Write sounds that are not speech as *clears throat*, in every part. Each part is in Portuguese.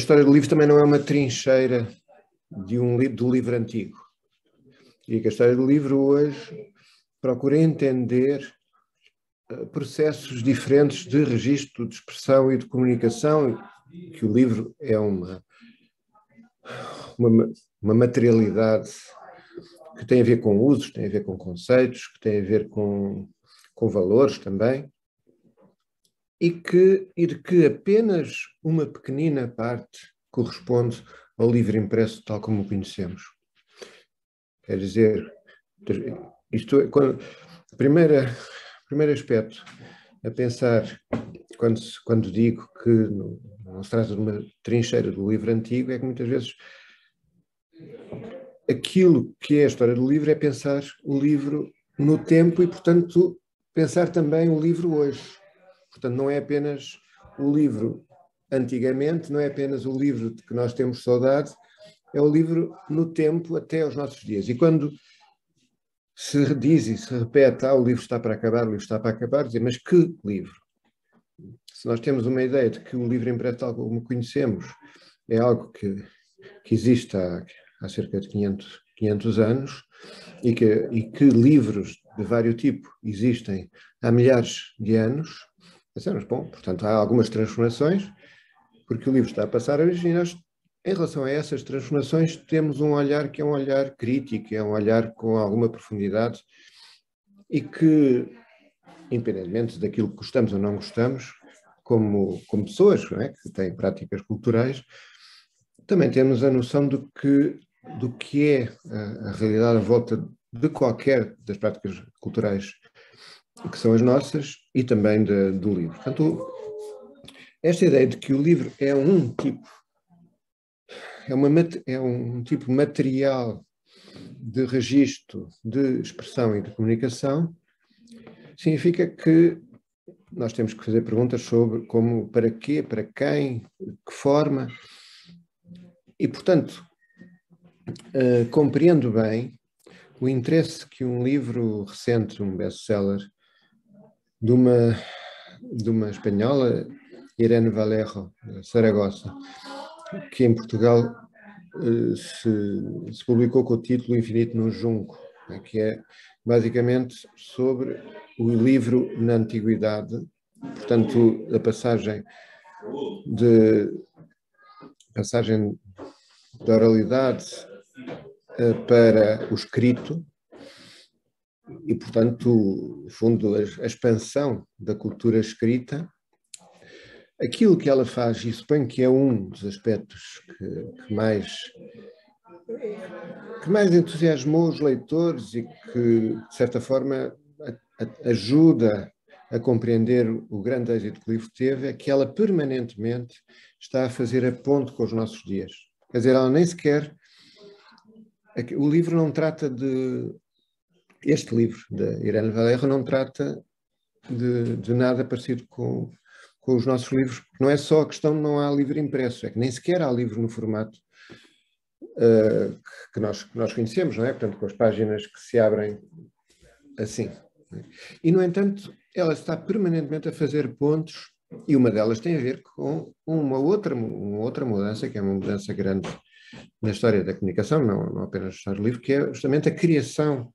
história do livro também não é uma trincheira de um, do livro antigo. E que a história do livro hoje procura entender eh, processos diferentes de registro, de expressão e de comunicação, que o livro é uma, uma, uma materialidade que tem a ver com usos, tem a ver com conceitos, que tem a ver com, com valores também, e, que, e de que apenas uma pequenina parte corresponde ao livro impresso tal como o conhecemos. Quer dizer, isto é, quando, primeira, primeiro aspecto a pensar, quando, quando digo que não, se trata de uma trincheira do livro antigo, é que muitas vezes aquilo que é a história do livro é pensar o livro no tempo e, portanto, pensar também o livro hoje. Portanto, não é apenas o livro antigamente, não é apenas o livro de que nós temos saudade, é o livro no tempo até aos nossos dias. E quando se diz e se repete, ah, o livro está para acabar, o livro está para acabar, dizer, mas que livro? Se nós temos uma ideia de que o livro impresso tal como conhecemos é algo que, que existe há, há cerca de 500, 500 anos e que, e que livros de vários tipos existem há milhares de anos, pensamos, bom, portanto há algumas transformações, porque o livro está a passar a nós, em relação a essas transformações, temos um olhar que é um olhar crítico, é um olhar com alguma profundidade e que, independentemente daquilo que gostamos ou não gostamos, como, como pessoas é? que têm práticas culturais, também temos a noção do que, do que é a, a realidade à volta de qualquer das práticas culturais que são as nossas e também de, do livro. Portanto, esta ideia de que o livro é um tipo, é, uma, é um tipo material de registro, de expressão e de comunicação, significa que nós temos que fazer perguntas sobre como, para quê, para quem, que forma. E, portanto, uh, compreendo bem o interesse que um livro recente, um best-seller, de uma, de uma espanhola, Irene Valero, de Saragossa, que em Portugal uh, se, se, publicou com o título Infinito no Junco, né, que é basicamente sobre o livro na Antiguidade, portanto, a passagem de passagem da oralidade eh, para o escrito e, portanto, no fundo, a, expansão da cultura escrita. Aquilo que ela faz, e suponho que é um dos aspectos que, que mais que mais entusiasmou os leitores e que, de certa forma, a, a, ajuda a compreender o grande êxito que o livro teve, é que ela permanentemente está a fazer a ponte com os nossos dias. Quer dizer, ela nem sequer é o livro não trata de. Este livro, da Irene Valerro, não trata de, de nada parecido com, com os nossos livros. Não é só a questão de não há livro impresso, é que nem sequer há livro no formato uh, que, nós, que nós conhecemos, não é? Portanto, com as páginas que se abrem assim. E, no entanto, ela está permanentemente a fazer pontos, e uma delas tem a ver com uma outra, uma outra mudança, que é uma mudança grande na história da comunicação, não, não apenas na história do livro, que é justamente a criação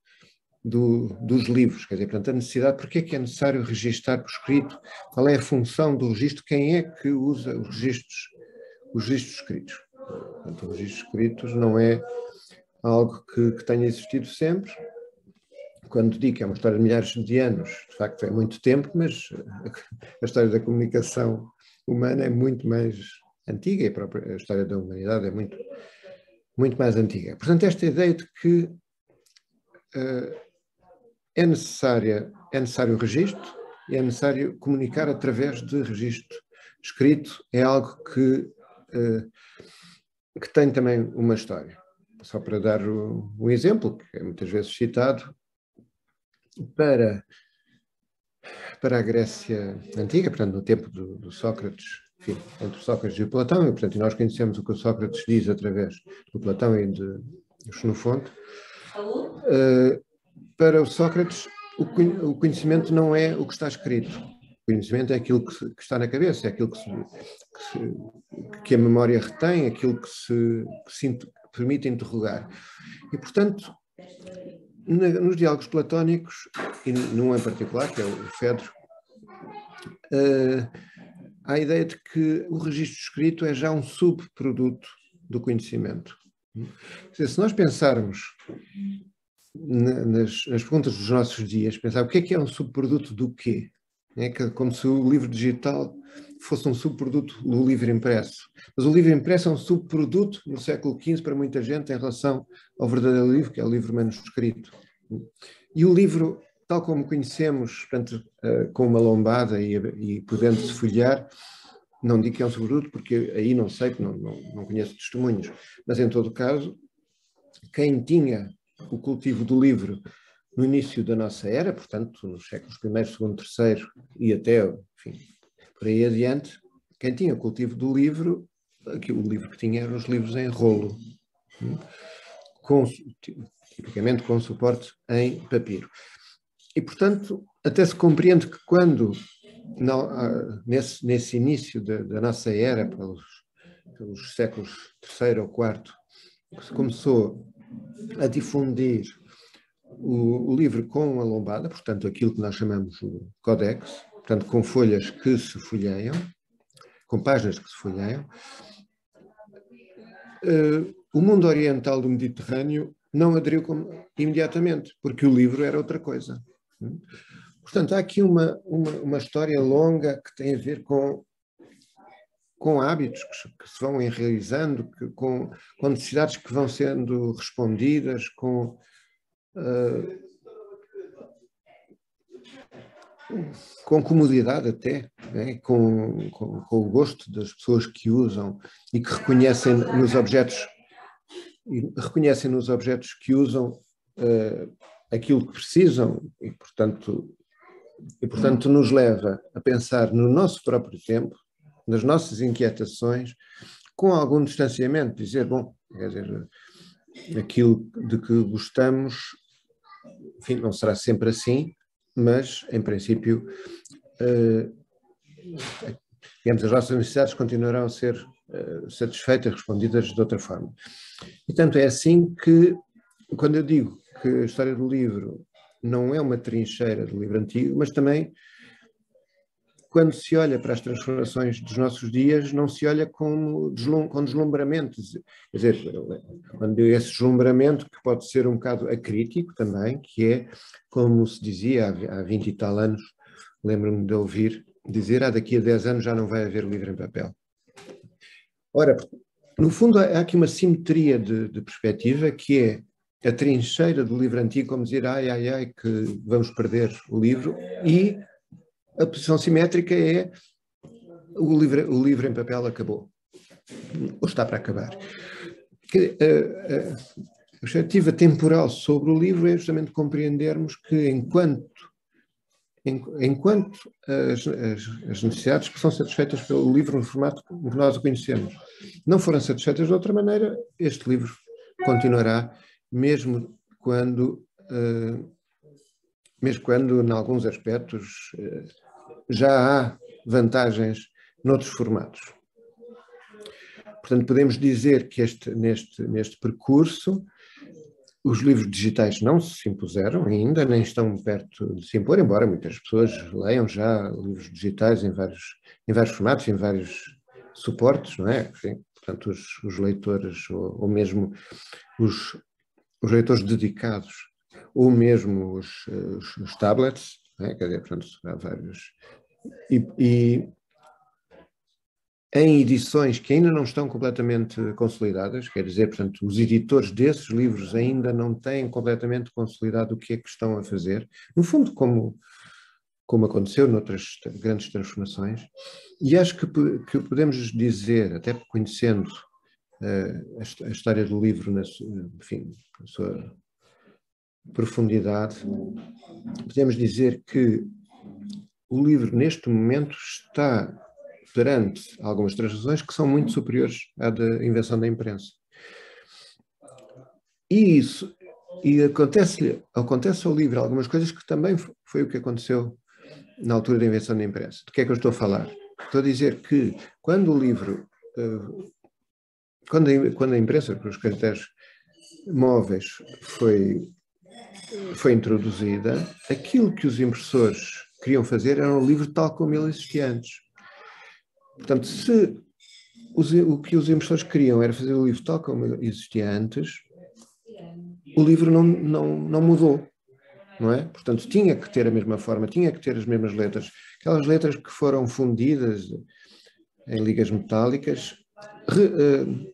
do, dos livros, quer dizer, portanto, a necessidade, porque é que é necessário registar por escrito, qual é a função do registro, quem é que usa os registros, os registros escritos. Portanto, os registros escritos não é algo que, que tenha existido sempre, quando digo que é uma história de milhares de anos, de facto é muito tempo, mas *laughs* a história da comunicação humana é muito mais antiga e a própria história da humanidade é muito, muito mais antiga. Portanto, esta ideia de que uh, é, necessária, é necessário o registro e é necessário comunicar através de registro escrito é algo que, uh, que tem também uma história. Só para dar o, um exemplo, que é muitas vezes citado, para, para a Grécia Antiga, portanto, no tempo do, do Sócrates enfim, entre Sócrates e Platão, e portanto nós conhecemos o que o Sócrates diz através do Platão e de Xenofonte. Uh, para o Sócrates, o conhecimento não é o que está escrito. O conhecimento é aquilo que, está na cabeça, é aquilo que, se, que, que a memória retém, aquilo que se, se permite interrogar. E, portanto, nos diálogos platónicos, e num em particular, que é o Fedro, uh, há a ideia de que o registro escrito é já um subproduto do conhecimento. Dizer, se nós pensarmos nas, nas, perguntas dos nossos dias, pensar o que é que é um subproduto do quê? É como se o livro digital fosse um subproduto do livro impresso. Mas o livro impresso é um subproduto no século XV para muita gente em relação ao verdadeiro livro, que é o livro manuscrito. E o livro, tal como conhecemos, portanto, uh, com uma lombada e, e podendo-se folhear, não digo que é um subproduto, porque aí não sei, não, não, não conheço testemunhos, mas em todo caso, quem tinha o cultivo do livro no início da nossa era, portanto, nos séculos I, II, III e até, enfim, por aí adiante, quem tinha o cultivo do livro, aqui, o livro que tinha eram os livros em rolo, com, tipicamente com suporte em papiro. E, portanto, até se compreende que quando, não, nesse, nesse início da, da nossa era, pelos, pelos séculos III ou IV, se começou a difundir o, o, livro com a lombada, portanto, aquilo que nós chamamos o codex, portanto, com folhas que se folheiam, com páginas que se folheiam. Uh, o mundo oriental do Mediterrâneo não aderiu imediatamente, porque o livro era outra coisa. Portanto, há aqui uma, uma, uma história longa que tem a ver com, com hábitos que, se vão realizando, que, com, com necessidades que vão sendo respondidas, com uh, com comodidade até, né? com, com, com, o gosto das pessoas que usam e que reconhecem nos objetos reconhecem nos objetos que usam uh, aquilo que precisam e portanto e portanto nos leva a pensar no nosso próprio tempo, nas nossas inquietações, com algum distanciamento, dizer bom, quer dizer, aquilo de que gostamos enfim, não será sempre assim, mas, em princípio, uh, digamos, as nossas necessidades continuarão a ser uh, satisfeitas, respondidas de outra forma. E, tanto é assim que, quando eu digo que a história do livro não é uma trincheira do livro antigo, mas também quando se olha para as transformações dos nossos dias, não se olha com, deslum, com deslumbramento. Quer dizer, quando esse deslumbramento, que pode ser um bocado acrítico também, que é, como se dizia há, há 20 e tal anos, lembro-me de ouvir dizer, ah, daqui a 10 anos já não vai haver livro em papel. Ora, no fundo, há aqui uma simetria de, de perspectiva que é a trincheira do livro antigo, como dizer, ai, ai, ai, que vamos perder o livro, e a posição simétrica é o livro, o livro em papel acabou, ou está para acabar. A perspectiva temporal sobre o livro é justamente compreendermos que enquanto enquanto as, as, as, necessidades que são satisfeitas pelo livro no formato que nós o conhecemos não forem satisfeitas de outra maneira, este livro continuará, mesmo quando, uh, mesmo quando, em alguns aspectos, uh, já há vantagens noutros formatos. Portanto, podemos dizer que este, neste, neste percurso os livros digitais não se impuseram ainda, nem estão perto de se impor, embora muitas pessoas leiam já livros digitais em vários, em vários formatos, em vários suportes, não é? Sim, portanto, os, os leitores, ou, ou, mesmo os, os leitores dedicados, ou mesmo os, os, os tablets, é? quer dizer, portanto, há vários. E, e, em edições que ainda não estão completamente consolidadas, quer dizer, portanto, os editores desses livros ainda não têm completamente consolidado o que é que estão a fazer, no fundo, como, como aconteceu noutras grandes transformações, e acho que, que podemos dizer, até conhecendo uh, a, a, história do livro, na, enfim, na sua profundidade, podemos dizer que o livro, neste momento, está perante algumas transações que são muito superiores à da invenção da imprensa. E isso, e acontece, acontece ao livro algumas coisas que também foi o que aconteceu na altura da invenção da imprensa. De que é que eu estou a falar? Estou a dizer que quando o livro uh, quando, a, quando a imprensa com os caracteres móveis foi, foi introduzida, aquilo que os impressores queriam fazer era um livro tal como ele existia antes. Portanto, se os, o que os impressores queriam era fazer o livro tal como existia antes, o livro não, não, não mudou, não é? Portanto, tinha que ter a mesma forma, tinha que ter as mesmas letras. Aquelas letras que foram fundidas em ligas metálicas re, uh,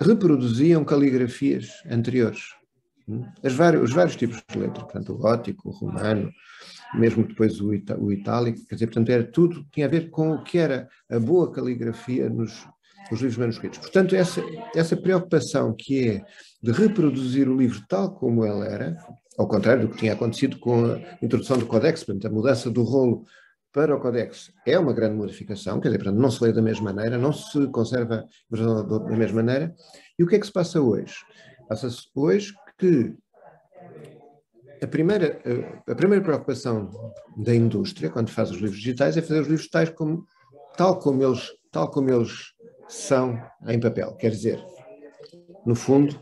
reproduziam caligrafias anteriores. Vários, os vários tipos de letra, portanto, o gótico, o romano, mesmo depois o, ita, o itálico, quer dizer, portanto, era tudo, tinha a ver com o que era a boa caligrafia nos, nos livros manuscritos. Portanto, essa, essa preocupação que é de reproduzir o livro tal como ele era, ao contrário do que tinha acontecido com a introdução do Codex, portanto, a mudança do rolo para o Codex é uma grande modificação, quer dizer, portanto, não se lê da mesma maneira, não se conserva da mesma maneira. E o que é que se passa hoje? Passa-se hoje que a primeira, a primeira preocupação da indústria, quando faz os livros digitais, é fazer os livros tais como, tal, como eles, tal como eles são em papel. Quer dizer, no fundo,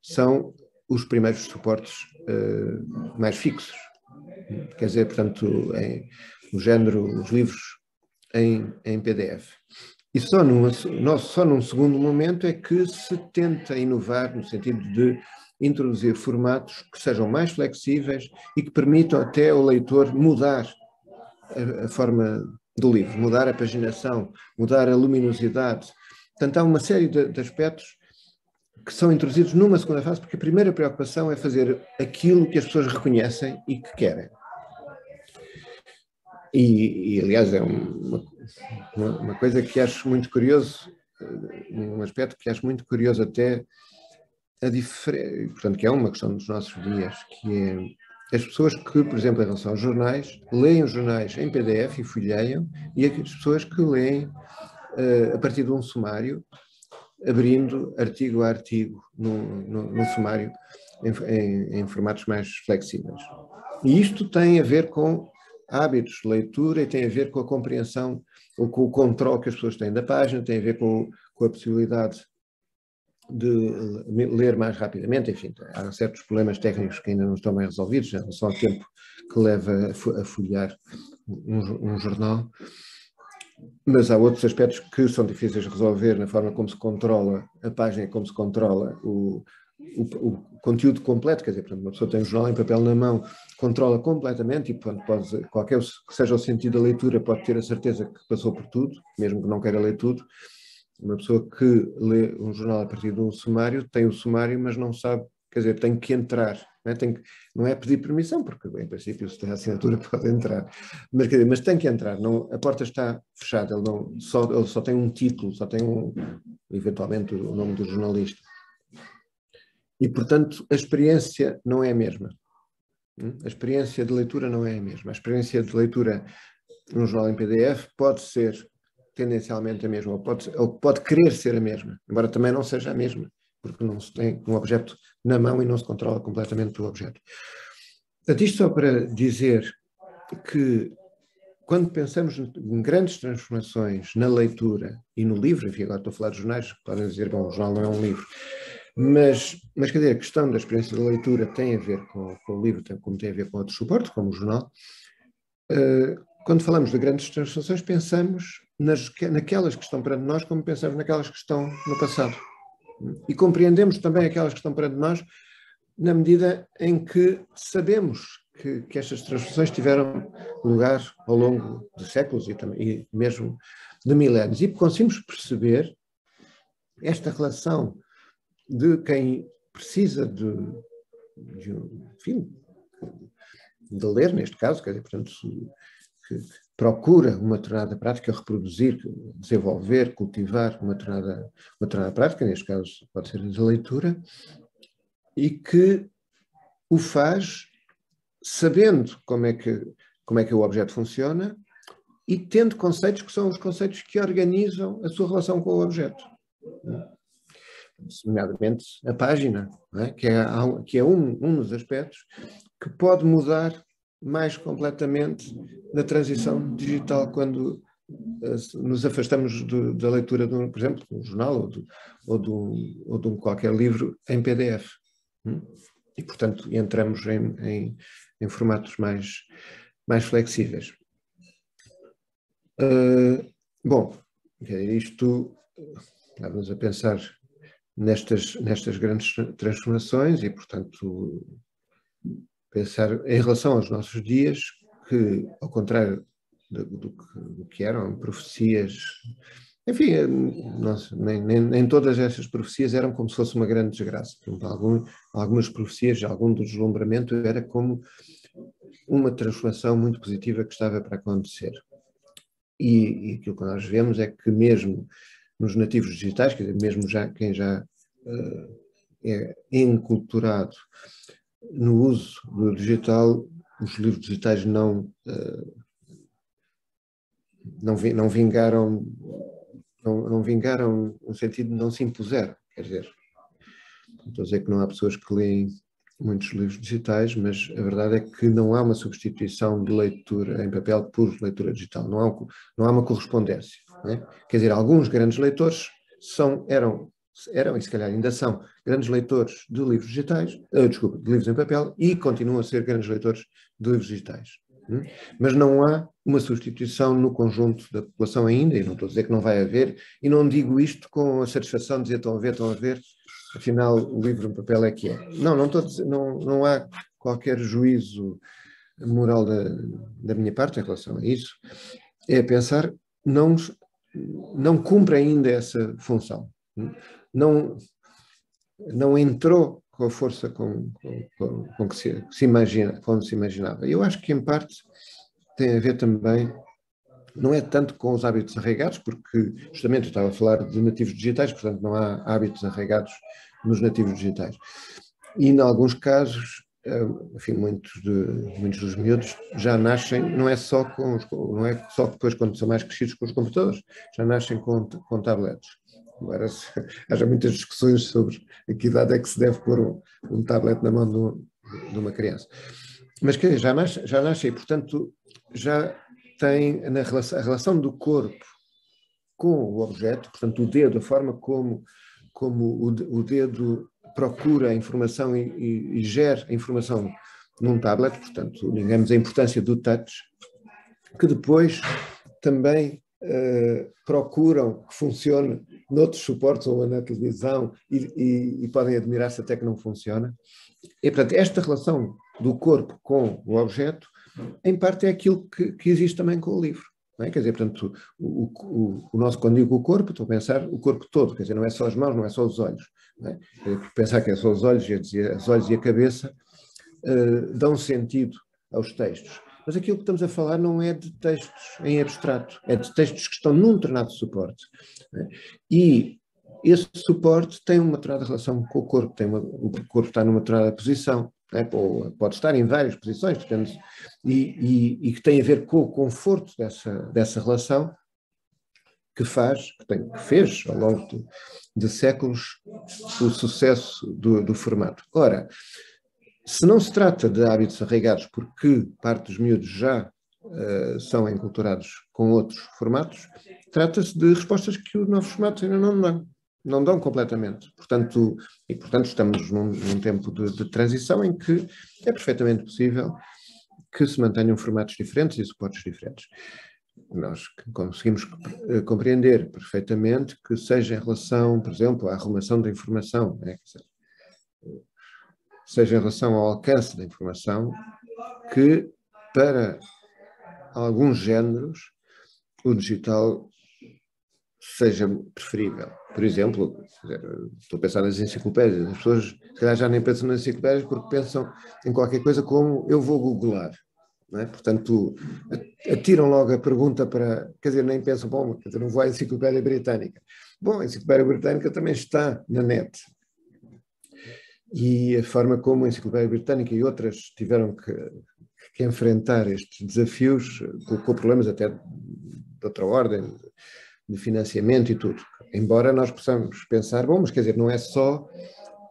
são os primeiros suportes uh, mais fixos. Quer dizer, portanto, em, no género, os livros em, em PDF. E só num, só num segundo momento é que se tenta inovar no sentido de introduzir formatos que sejam mais flexíveis e que permitam até ao leitor mudar a, a forma do livro, mudar a paginação, mudar a luminosidade. Portanto, há uma série de, de aspectos que são introduzidos numa segunda fase, porque a primeira preocupação é fazer aquilo que as pessoas reconhecem e que querem. E, e aliás, é uma, uma, uma, coisa que acho muito curioso, um aspecto que acho muito curioso até, a diferença, portanto, que é uma questão dos nossos dias, que é as pessoas que, por exemplo, em relação aos jornais, leem os jornais em PDF e folheiam, e as pessoas que leem uh, a partir de um sumário, abrindo artigo a artigo no, no, no sumário em, em, em formatos mais flexíveis. E isto tem a ver com hábitos de leitura e tem a ver com a compreensão ou com o controle que as pessoas têm da página, tem a ver com, com a possibilidade de ler mais rapidamente, enfim, há certos problemas técnicos que ainda não estão bem resolvidos em relação ao tempo que leva a folhear um, um jornal, mas há outros aspectos que são difíceis de resolver na forma como se controla a página, como se controla o, o, o, conteúdo completo, quer dizer, uma pessoa tem um jornal em papel na mão, controla completamente e portanto, pode, qualquer que seja o sentido da leitura, pode ter a certeza que passou por tudo, mesmo que não queira ler tudo. Uma pessoa que lê um jornal a partir de um sumário, tem o sumário, mas não sabe, quer dizer, tem que entrar, não é, tem que, não é pedir permissão, porque em princípio se tem a assinatura *laughs* pode entrar, mas, dizer, mas tem que entrar, não, a porta está fechada, ele, não, só, ele só tem um título, só tem um, eventualmente o nome do jornalista e, portanto, a experiência não é a mesma. Hum? A experiência de leitura não é a mesma. A experiência de leitura num jornal em PDF pode ser tendencialmente a mesma, ou pode, ou pode querer ser a mesma, embora também não seja a mesma, porque não se tem um objeto na mão e não se controla completamente o objeto. Portanto, isto só para dizer que quando pensamos em grandes transformações na leitura e no livro, enfim, agora estou a falar de jornais, podem dizer, bom, o jornal não é um livro, mas, mas quer dizer, a questão da experiência de leitura tem a ver com, com o livro, como tem a ver com outros suportes, como o jornal. Uh, quando falamos de grandes transformações, pensamos nas, naquelas que estão perante nós, como pensamos naquelas que estão no passado. E compreendemos também aquelas que estão perante nós, na medida em que sabemos que, que estas transformações tiveram lugar ao longo de séculos e, também, e mesmo de milénios. E conseguimos perceber esta relação de quem precisa de, de enfim, de ler, neste caso, quer dizer, portanto, que procura uma determinada prática, reproduzir, desenvolver, cultivar uma determinada, uma prática, neste caso pode ser a leitura, e que o faz sabendo como é que, como é que o objeto funciona e tendo conceitos que são os conceitos que organizam a sua relação com o objeto nomeadamente a página, é? que é, que é um, um dos aspectos que pode mudar mais completamente na transição digital quando nos afastamos de, da leitura, de, por exemplo, de um jornal ou de, ou de, um, ou de um qualquer livro em PDF. Hum? E, portanto, entramos em, em, em formatos mais, mais flexíveis. Uh, bom, isto dá-nos a pensar nestas, nestas grandes transformações e, portanto, pensar em relação aos nossos dias, que, ao contrário do, do, do que eram profecias, enfim, nossa, nem, nem, nem, todas essas profecias eram como se fosse uma grande desgraça. Algum, algumas profecias, algum deslumbramento era como uma transformação muito positiva que estava para acontecer. E, e aquilo que nós vemos é que mesmo nos nativos digitais, quer dizer, mesmo já quem já uh, é enculturado no uso do digital, os livros digitais não, uh, não, não vingaram, não, não vingaram no sentido de não se impuseram, quer dizer, estou a dizer que não há pessoas que leem muitos livros digitais, mas a verdade é que não há uma substituição de leitura em papel por leitura digital, não há, não há uma correspondência. É? Quer dizer, alguns grandes leitores são, eram, eram, e se calhar ainda são, grandes leitores de livros digitais, uh, desculpa, de livros em papel, e continuam a ser grandes leitores de livros digitais. Hum? Mas não há uma substituição no conjunto da população ainda, e não estou a dizer que não vai haver, e não digo isto com a satisfação de dizer estão a ver, estão a ver, afinal o livro em papel é que é. Não, não, estou dizer, não, não há qualquer juízo moral da, da minha parte em relação a isso. É pensar, não, não cumpre ainda essa função. Não, não entrou com a força com, com, com que se, se, imagina, como se imaginava. Eu acho que, em parte, tem a ver também, não é tanto com os hábitos arraigados, porque justamente eu estava a falar de nativos digitais, portanto não há hábitos arraigados nos nativos digitais. E, em alguns casos, eh, enfim, muitos, de, muitos dos miúdos já nascem, não é só com os, não é só depois quando são mais crescidos com os computadores, já nascem com, com tablets. Embora *laughs* haja muitas discussões sobre a que idade é que se deve pôr um, um tablet na mão de, um, de, uma criança. Mas que já nasce, já nasce e, portanto, já tem na relação, a relação do corpo com o objeto, portanto, o dedo, a forma como, como o, o dedo procura a informação e, e, e gera a informação num tablet, portanto, digamos a importância do touch, que depois também uh, procuram que funcione noutros suportes ou na televisão e, e podem admirar-se até que não funciona. E, portanto, esta relação do corpo com o objeto, em parte é aquilo que, que existe também com o livro. É? Quer dizer, portanto, o, o, o, nosso, quando digo o corpo, estou a pensar o corpo todo, quer dizer, não é só as mãos, não é só os olhos. É? Pensar que é só os olhos, os olhos e a cabeça uh, dão sentido aos textos. Mas aquilo que estamos a falar não é de textos em abstrato, é de textos que estão num determinado suporte. É? E esse suporte tem uma determinada relação com o corpo, tem uma, o corpo está numa determinada posição, é? pode estar em várias posições, e, e, e, que tem a ver com o conforto dessa, dessa relação que faz, que, tem, que fez ao longo de, de séculos o sucesso do, do, formato. Ora, se não se trata de hábitos arraigados porque parte dos miúdos já uh, são enculturados com outros formatos, trata-se de respostas que os novos formatos ainda não dão. Não dão completamente. Portanto, e portanto estamos num, num tempo de, de transição em que é perfeitamente possível que se mantenham formatos diferentes e suportes diferentes nós conseguimos eh, compreender perfeitamente que seja em relação, por exemplo, à arrumação da informação, né? Seja em relação ao alcance da informação, que para alguns géneros o digital seja preferível. Por exemplo, estou a pensar nas enciclopédias, as pessoas se calhar já nem pensam nas enciclopédias porque pensam em qualquer coisa como eu vou googlar. É? Portanto, atiram logo a pergunta para. Quer dizer, nem pensam, bom, quer dizer, não vou à Enciclopédia Britânica. Bom, a Enciclopédia Britânica também está na net. E a forma como a Enciclopédia Britânica e outras tiveram que, que enfrentar estes desafios colocou problemas até de outra ordem, de financiamento e tudo. Embora nós possamos pensar, bom, mas quer dizer, não é só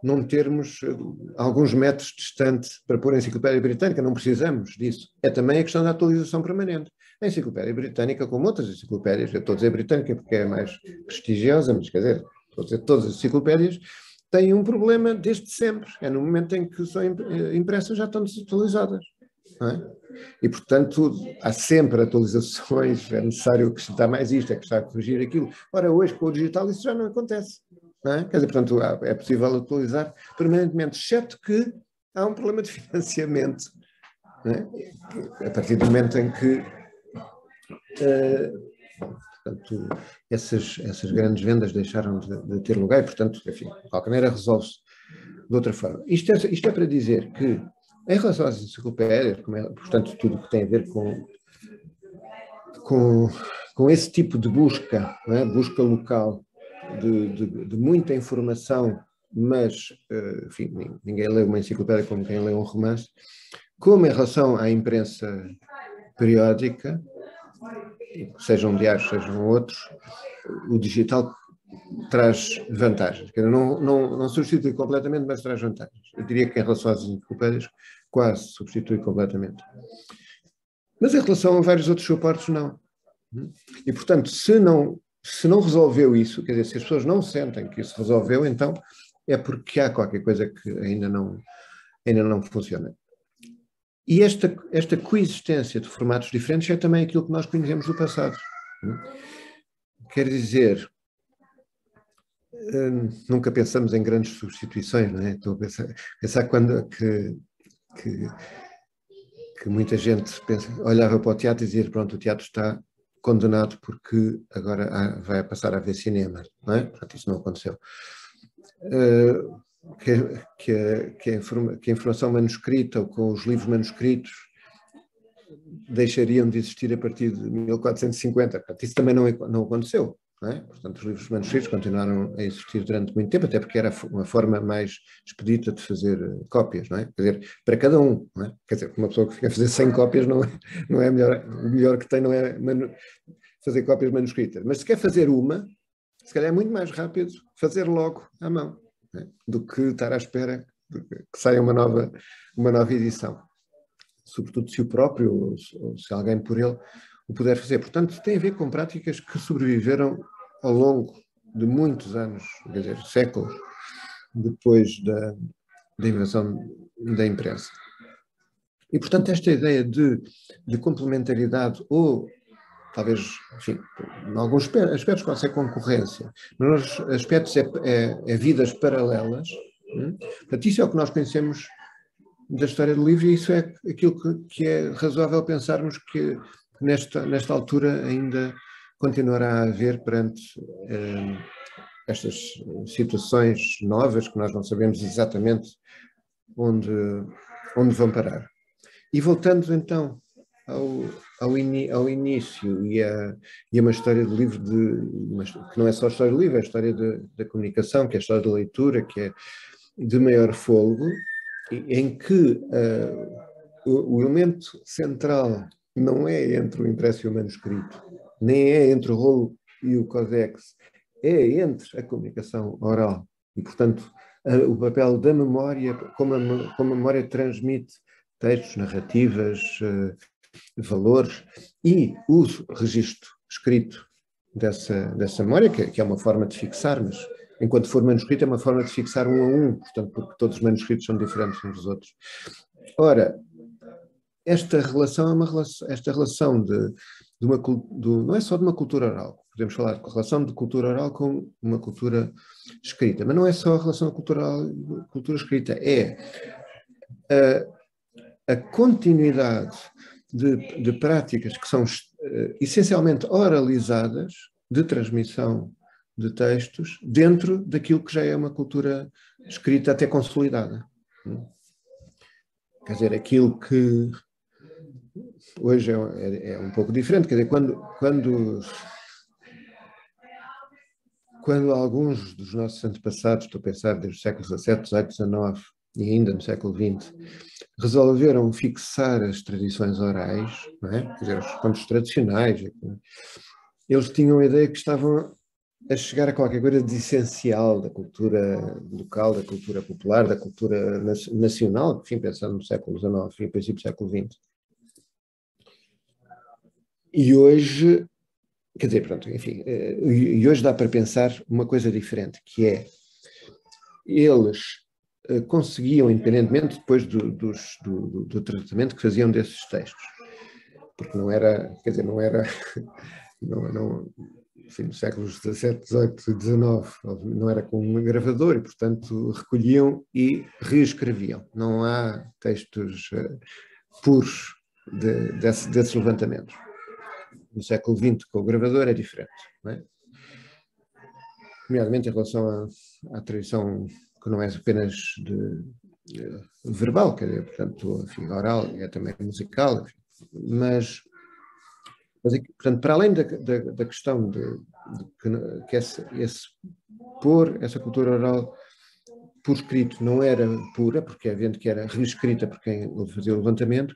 não termos eh, alguns metros distante para pôr a enciclopédia britânica, não precisamos disso. É também a questão da atualização permanente. A enciclopédia britânica, como outras enciclopédias, eu estou a dizer britânica porque é mais prestigiosa, mas quer dizer, estou a dizer todas as enciclopédias, têm um problema desde sempre. É no momento em que são eh, impressas já estão desatualizadas. É? E, portanto, há sempre atualizações, é necessário acrescentar mais isto, é necessário corrigir aquilo. Ora, hoje, com o digital, isso já não acontece. Não é? Quer dizer, portanto, é possível atualizar permanentemente, exceto que há um problema de financiamento. É? A partir do momento em que uh, portanto, essas, essas grandes vendas deixaram de, de, ter lugar e, portanto, enfim, de qualquer maneira resolve-se de outra forma. Isto é, isto é para dizer que em relação às enciclopédias, é, portanto, tudo que tem a ver com, com, com esse tipo de busca, é? busca local, de, de, de, muita informação, mas, eh, enfim, ninguém lê uma enciclopédia como quem lê um romance, como em relação à imprensa periódica, sejam diários, sejam outros, o digital traz vantagens. Não, não, não substitui completamente, mas traz vantagens. Eu diria que em relação às enciclopédias, quase substitui completamente. Mas em relação a vários outros suportes, não. E, portanto, se não, se não resolveu isso, quer dizer, se as pessoas não sentem que isso resolveu, então é porque há qualquer coisa que ainda não, ainda não funciona. E esta, esta coexistência de formatos diferentes é também aquilo que nós conhecemos do passado. Quer dizer, hum, nunca pensamos em grandes substituições, não é? Estou a pensar, pensar quando que, que, que muita gente pensa, olhava para o teatro e dizia, pronto, o teatro está condenado porque agora vai passar a ver cinema, não é? Isso não aconteceu. Uh, que, que, a, que, a que, a, informação manuscrita ou com os livros manuscritos deixariam de existir a partir de 1450. Portanto, isso também não, não aconteceu. Não é? Portanto, os livros manuscritos continuaram a existir durante muito tempo, até porque era uma forma mais expedita de fazer eh, cópias, não é? Quer dizer, para cada um, não é? Quer dizer, uma pessoa que quer fazer 100 cópias não é, não é melhor, o melhor que tem não é fazer cópias manuscritas, mas se quer fazer uma, se calhar é muito mais rápido fazer logo à mão do que estar à espera que saia uma nova, uma nova edição. Sobretudo se o próprio, ou se alguém por ele, o puder fazer. Portanto, tem a ver com práticas que sobreviveram ao longo de muitos anos, quer dizer, séculos, depois da, da invenção da imprensa. E, portanto, esta ideia de, de complementaridade ou talvez, enfim, em alguns aspectos pode ser concorrência, nos aspectos é, é, é vidas paralelas. Hum? Portanto, isso é o que nós conhecemos da história do livro e isso é aquilo que, que é razoável pensarmos que nesta, nesta altura ainda continuará a haver perante eh, estas situações novas que nós não sabemos exatamente onde, onde vão parar. E voltando então ao, ao, ao início e a, e a uma história de livro de, que não é só história do livro, é a história de, da comunicação, que é a história da leitura, que é de maior folgo, em que uh, o, o, elemento central não é entre o impresso e o manuscrito, nem é entre o rolo e o codex, é entre a comunicação oral. E, portanto, uh, o papel da memória, como a, como a memória transmite textos, narrativas, uh, valores e o registro escrito dessa, dessa memória, que, que, é uma forma de fixar, mas enquanto for manuscrito é uma forma de fixar um a um, portanto, porque todos os manuscritos são diferentes uns dos outros. Ora, esta relação é uma relação, esta relação de, de uma, do, não é só de uma cultura oral, podemos falar de relação de cultura oral com uma cultura escrita, mas não é só a relação da cultura e cultura escrita, é a, a continuidade de, de práticas que são uh, essencialmente oralizadas de transmissão de textos dentro daquilo que já é uma cultura escrita até consolidada. Quer dizer, aquilo que hoje é, é, é, um pouco diferente, quer dizer, quando, quando, quando alguns dos nossos antepassados, estou a pensar desde o século XVII, XVIII, XIX e ainda no século XX, resolveram fixar as tradições orais, é? Quer dizer, os contos tradicionais. Eles tinham a ideia que estavam a chegar a qualquer coisa de essencial da cultura local, da cultura popular, da cultura nacional, enfim, pensando no século XIX e princípio do século XX. e hoje, quer dizer, pronto, enfim, eh, e hoje dá para pensar uma coisa diferente, que é eles conseguiam, independentemente depois do, do, do, tratamento que faziam desses textos, porque não era, quer dizer, não era, *laughs* não, não, enfim, nos séculos XVII, XVIII e XIX, não era com um gravador e, portanto, recolhiam e reescreviam. Não há textos uh, puros de, desse, desses levantamentos. No século XX, com o gravador, é diferente. Não é? Em relação à, à tradição que não é apenas de, de verbal, quer dizer, portanto, enfim, oral, é também musical, mas mas, portanto, para além da, da, da questão de, de que, que esse, esse, pôr essa cultura oral por escrito não era pura, porque havendo que era reescrita por quem fazia o levantamento,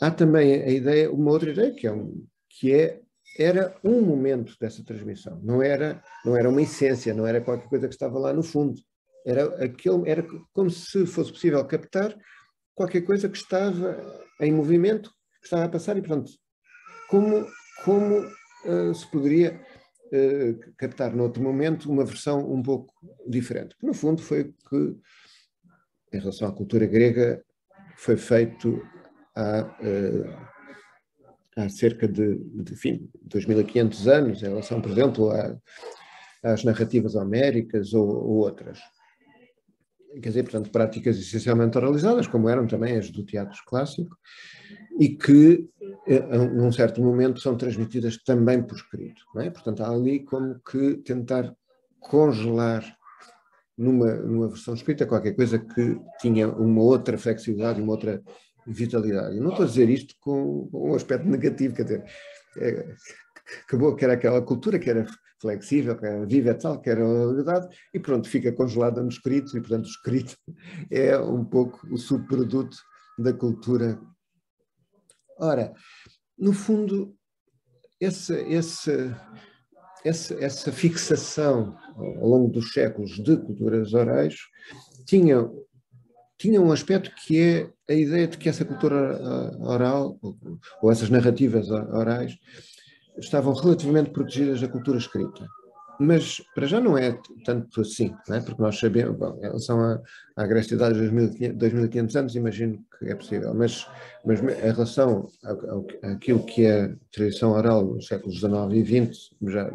há também a ideia, uma outra ideia, que é, um, que é era um momento dessa transmissão, não era, não era uma essência, não era qualquer coisa que estava lá no fundo. Era, aquele, era como se fosse possível captar qualquer coisa que estava em movimento, que estava a passar, e pronto, como, como uh, se poderia uh, captar noutro momento uma versão um pouco diferente. No fundo, foi que, em relação à cultura grega, foi feito há, uh, há cerca de, de enfim, 2.500 anos, em relação, por exemplo, a, às narrativas homéricas ou, ou outras quer dizer, portanto, práticas essencialmente oralizadas, como eram também as do teatro clássico, e que, eh, num certo momento, são transmitidas também por escrito. É? Portanto, há ali como que tentar congelar numa, numa versão escrita qualquer coisa que tinha uma outra flexibilidade, uma outra vitalidade. Eu não estou a dizer isto com, um aspecto negativo, quer dizer, é, acabou que era aquela cultura que era flexível, que era viva tal, que era a realidade, e pronto, fica congelada no escrito, e portanto o escrito *laughs* é um pouco o subproduto da cultura. Ora, no fundo, essa, essa, essa, essa fixação ao longo dos séculos de culturas orais tinha, tinha um aspecto que é a ideia de que essa cultura oral, ou, ou essas narrativas orais, estavam relativamente protegidas da cultura escrita. Mas para já não é tanto assim, é? porque nós sabemos, bom, em relação à, à Grécia de 2500 anos, imagino que é possível, mas, mas em relação àquilo que é tradição oral nos séculos XIX e XX, já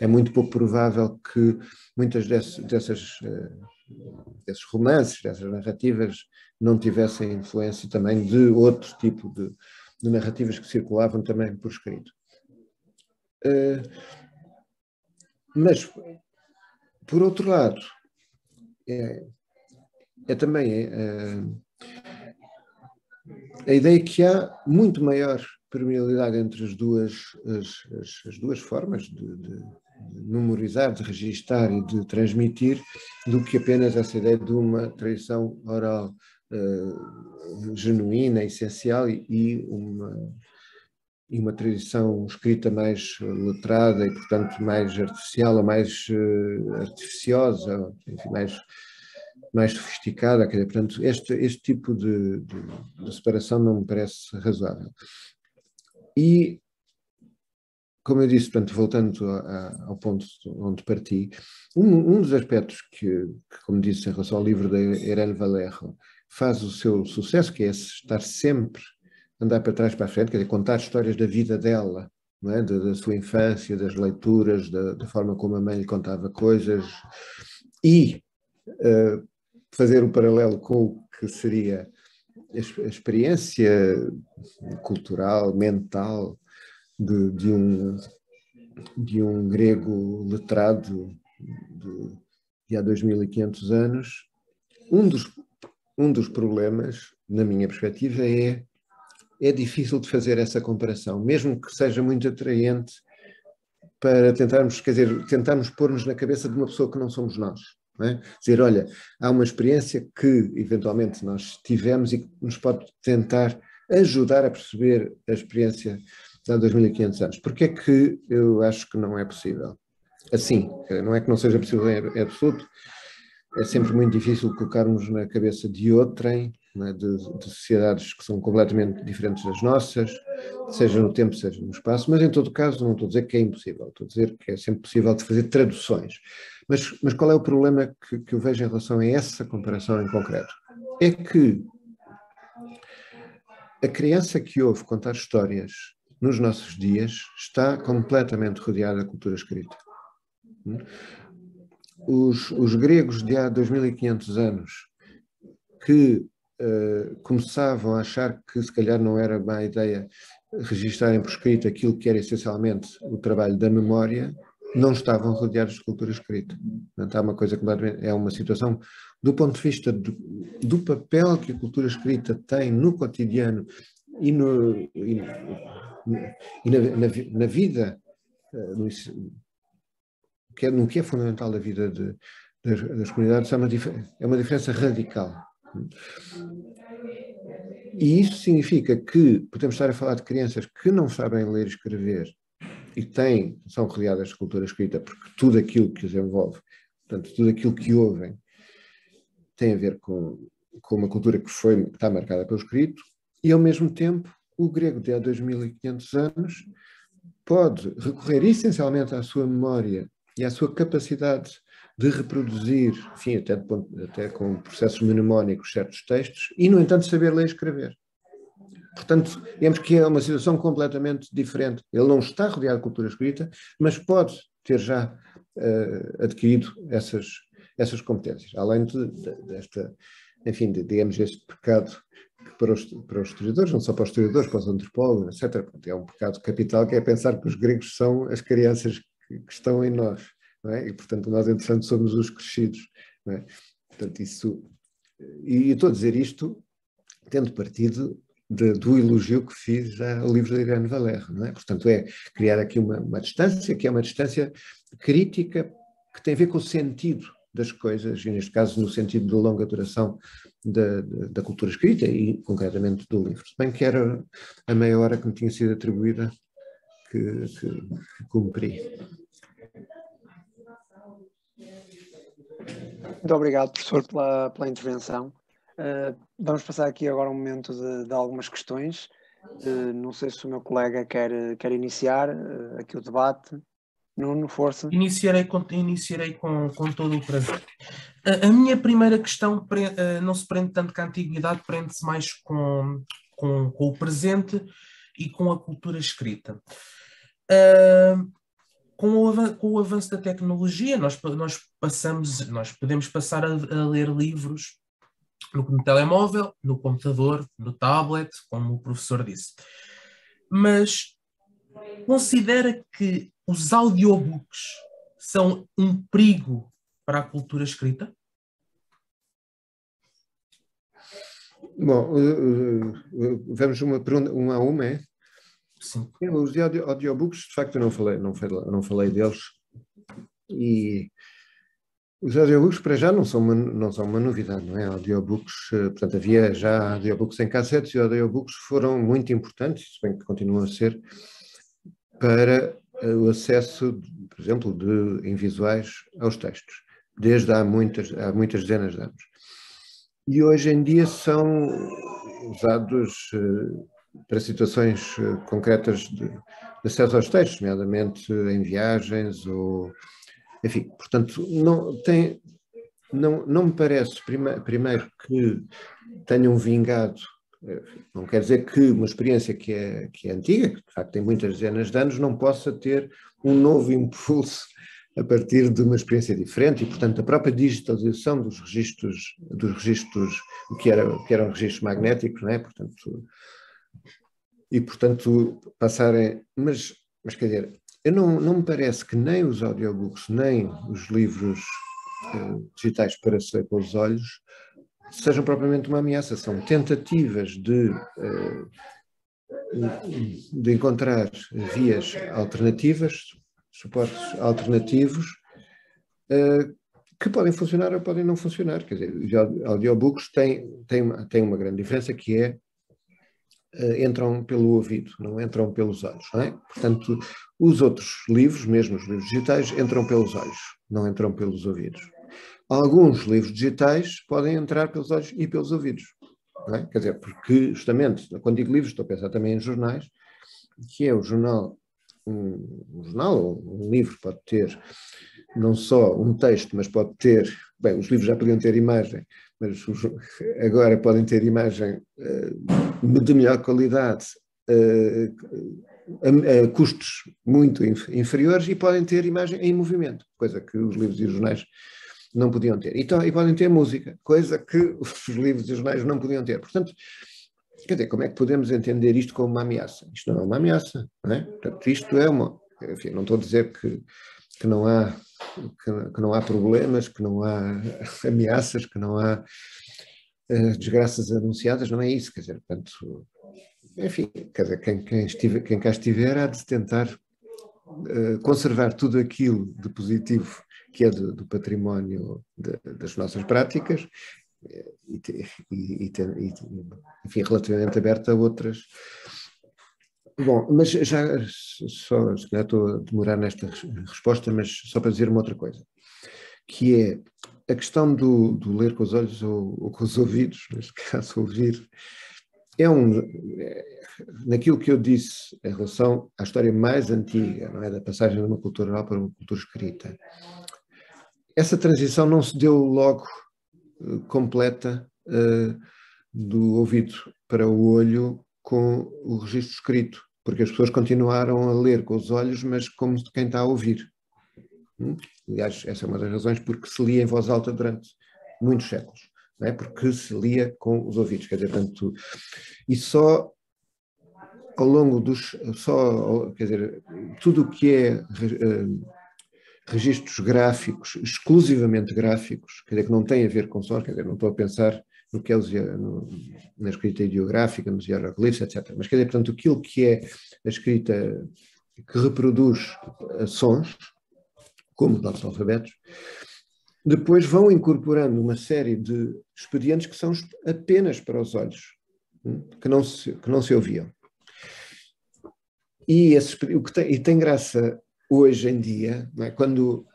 é muito pouco provável que muitas dessas, dessas, eh, desses romances, dessas narrativas, não tivessem influência também de outro tipo de, de narrativas que circulavam também por escrito. Eh, mas, por outro lado, é, é também é, a ideia que há muito maior permeabilidade entre as duas, as, as, as duas formas de, de, de, memorizar, de registar e de transmitir, do que apenas essa ideia de uma tradição oral uh, genuína, essencial e, e uma e uma tradição escrita mais letrada e, portanto, mais artificial ou mais uh, artificiosa, enfim, mais, mais sofisticada. Quer dizer, portanto, este, este tipo de, de, de separação não me parece razoável. E, como eu disse, portanto, voltando a, ao ponto onde parti, um, um dos aspectos que, que, como disse, em relação ao livro da Irene Valerro, faz o seu sucesso, que é estar sempre andar para trás para a frente, quer dizer, contar histórias da vida dela, é? da, da, sua infância, das leituras, da, da, forma como a mãe lhe contava coisas, e uh, fazer um paralelo com o que seria a, a experiência cultural, mental de, de, um, de um grego letrado de, de há 2500 anos. Um dos, um dos problemas, na minha perspectiva, é é difícil de fazer essa comparação, mesmo que seja muito atraente para tentarmos, quer dizer, tentarmos pôr-nos na cabeça de uma pessoa que não somos nós. Não é? Dizer, olha, há uma experiência que eventualmente nós tivemos e que nos pode tentar ajudar a perceber a experiência de há 2500 anos. Porque é que eu acho que não é possível? Assim, não é que não seja possível em absoluto, é sempre muito difícil colocarmos na cabeça de outrem, é? de, de, sociedades que são completamente diferentes das nossas, seja no tempo, seja no espaço, mas em todo caso não estou a dizer que é impossível, estou a dizer que é sempre possível de fazer traduções. Mas, mas qual é o problema que, que eu vejo em relação a essa comparação em concreto? É que a criança que ouve contar histórias nos nossos dias está completamente rodeada da cultura escrita. Os, os gregos de há 2500 anos que uh, começavam a achar que se calhar não era má ideia registarem por escrito aquilo que era essencialmente o trabalho da memória, não estavam rodeados de cultura escrita. Portanto, há uma coisa completamente, é uma situação do ponto de vista do, do papel que a cultura escrita tem no cotidiano e, no, e, e na, na, na, vida, eh, no, que é, no que é fundamental da vida de, das, das, comunidades, é uma, é uma diferença radical. E isso significa que podemos estar a falar de crianças que não sabem ler e escrever e têm, são rodeadas de cultura escrita, porque tudo aquilo que os envolve, portanto, tudo aquilo que ouvem, tem a ver com, com uma cultura que foi, está marcada pelo escrito, e ao mesmo tempo o grego de há 2500 anos pode recorrer essencialmente à sua memória e à sua capacidade de reproduzir, enfim, até, até com processos mnemónicos, certos textos, e, no entanto, saber ler e escrever. Portanto, vemos que é uma situação completamente diferente. Ele não está rodeado de cultura escrita, mas pode ter já uh, adquirido essas, essas competências, além de, de, desta, enfim, de, digamos, este pecado que para os, para os historiadores, não só para os historiadores, para os antropólogos, etc., é um pecado capital que é pensar que os gregos são as crianças que, estão em nós, é? e portanto nós, entretanto, somos os crescidos. É? Portanto, isso. E, e estou a dizer isto tendo partido de, do elogio que fiz ao livro de Irene Valerro, não é? Portanto, é criar aqui uma, uma distância, que é uma distância crítica, que tem a ver com o sentido das coisas, e neste caso no sentido de longa duração da, da, cultura escrita e concretamente do livro. Se bem que era a meia hora que me tinha sido atribuída que, que, que cumpri. Muito obrigado, professor, pela, pela intervenção. Uh, vamos passar aqui agora um momento de, de algumas questões. Uh, não sei se o meu colega quer, quer iniciar uh, aqui o debate. Nuno, força. Iniciarei com, iniciarei com, com todo o prazer. A, a minha primeira questão pre, não se prende tanto com a antiguidade, prende-se mais com, com, com, o presente e com a cultura escrita. Com, o, com o avanço da tecnologia, nós, nós passamos, nós podemos passar a, a ler livros no, telemóvel, no computador, no tablet, como o professor disse. Mas considera que os audiobooks são um perigo para a cultura escrita? Bom, vamos uma pergunta, uma a uma, é? Sim. Os audiobooks, de facto, eu não falei, não falei, não falei deles. E os audiobooks para já não são uma, não são uma novidade, não é? Audiobooks, eh, portanto, havia já audiobooks em cassetes e audiobooks foram muito importantes, se bem que continuam a ser, para eh, o acesso, por exemplo, de, em visuais aos textos, desde há muitas, há muitas dezenas de anos. E hoje em dia são usados uh, para situações uh, concretas de, de acesso aos textos, nomeadamente em viagens ou enfim, portanto, não, tem, não, não me parece, prime, primeiro, que tenham vingado, eh, não quer dizer que uma experiência que é, que é antiga, que de facto tem muitas dezenas de anos, não possa ter um novo impulso a partir de uma experiência diferente e, portanto, a própria digitalização dos registros, dos registros que, era, que eram registros magnéticos, não é? Portanto, e, portanto, passarem, mas, mas quer dizer, eu não, não me parece que nem os audiobooks, nem os livros uh, digitais para se ler pelos olhos sejam propriamente uma ameaça, são tentativas de, uh, de encontrar vias alternativas, suportes alternativos, uh, que podem funcionar ou podem não funcionar. Quer dizer, os audiobooks têm, têm, têm uma grande diferença que é entram pelo ouvido, não entram pelos olhos. Não é? Portanto, os outros livros, mesmo os livros digitais, entram pelos olhos, não entram pelos ouvidos. Alguns livros digitais podem entrar pelos olhos e pelos ouvidos. É? Quer dizer, porque justamente, quando digo livros, estou a pensar também em jornais, que é o jornal, um, um jornal ou um livro pode ter não só um texto, mas pode ter, bem, os livros já podiam ter imagem, mas os, agora podem ter imagem uh, de melhor qualidade, uh, a, a, custos muito inferiores e podem ter imagem em movimento, coisa que os livros e os jornais não podiam ter. E, e podem ter música, coisa que *laughs* os livros e jornais não podiam ter. Portanto, quer dizer, como é que podemos entender isto como uma ameaça? Isto não é uma ameaça, não é? Portanto, isto é uma. Enfim, não estou a dizer que, que, não há, que, que não há problemas, que não há *laughs* ameaças, que não há uh, desgraças anunciadas, não é isso, quer dizer, portanto, enfim, quer dizer, quem, quem, estiver, quem cá estiver há de tentar uh, conservar tudo aquilo de positivo que é do, do património de, das nossas práticas e, e, e, enfim, relativamente aberta a outras. Bom, mas já só, se calhar estou a demorar nesta resposta, mas só para dizer uma outra coisa, que é a questão do, do ler com os olhos ou, ou, com os ouvidos, neste caso ouvir, é um, é, naquilo que eu disse em relação à história mais antiga, não é, da passagem de uma cultura oral para uma cultura escrita, essa transição não se deu logo completa uh, do ouvido para o olho com o registro escrito, porque as pessoas continuaram a ler com os olhos, mas como quem está a ouvir. Hum? Aliás, essa é uma das razões porque se lia em voz alta durante muitos séculos, não é? porque se lia com os ouvidos, quer dizer, tanto, e só ao longo dos, só, quer dizer, tudo o que é uh, registros gráficos, exclusivamente gráficos, quer dizer, que não têm a ver com sons, quer dizer, não estou a pensar no que é no, na escrita ideográfica, nos hieroglifos, etc. Mas quer dizer, portanto, aquilo que é a escrita que reproduz sons, como os nossos alfabetos, depois vão incorporando uma série de expedientes que são apenas para os olhos, hum, que não se, que não se ouviam. E, esse, o que tem, e tem graça hoje em dia, é? quando,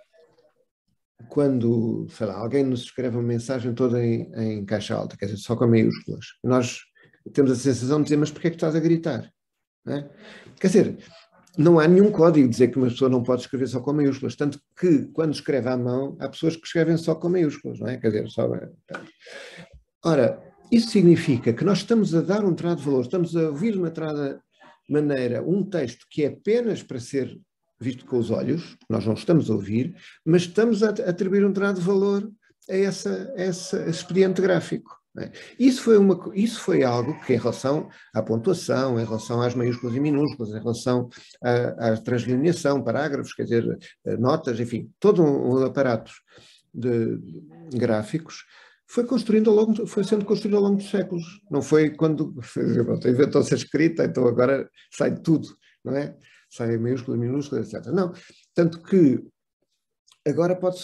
quando sei lá, alguém nos escreve uma mensagem toda em, em, caixa alta, quer dizer, só com maiúsculas, nós temos a sensação de dizer, mas porquê é que estás a gritar? É? Quer dizer, não há nenhum código dizer que uma pessoa não pode escrever só com maiúsculas, tanto que quando escreve à mão, há pessoas que escrevem só com maiúsculas, não é? Quer dizer, só... Ora, isso significa que nós estamos a dar um trado de valor, estamos a ouvir de uma trada maneira um texto que é apenas para ser visto com os olhos, nós não estamos a ouvir, mas estamos a atribuir um determinado valor a, essa, a esse expediente gráfico. É? Isso, foi uma, isso foi algo que, em relação à pontuação, em relação às maiúsculas e minúsculas, em relação à, à translineação, parágrafos, quer dizer, eh, notas, enfim, todo um, um aparato de, de gráficos, foi construindo ao longo, foi sendo construído ao longo dos séculos. Não foi quando *laughs* inventou-se a escrita, então agora sai tudo, não é? Sai maiúscula, minúscula, etc. Não, tanto que agora pode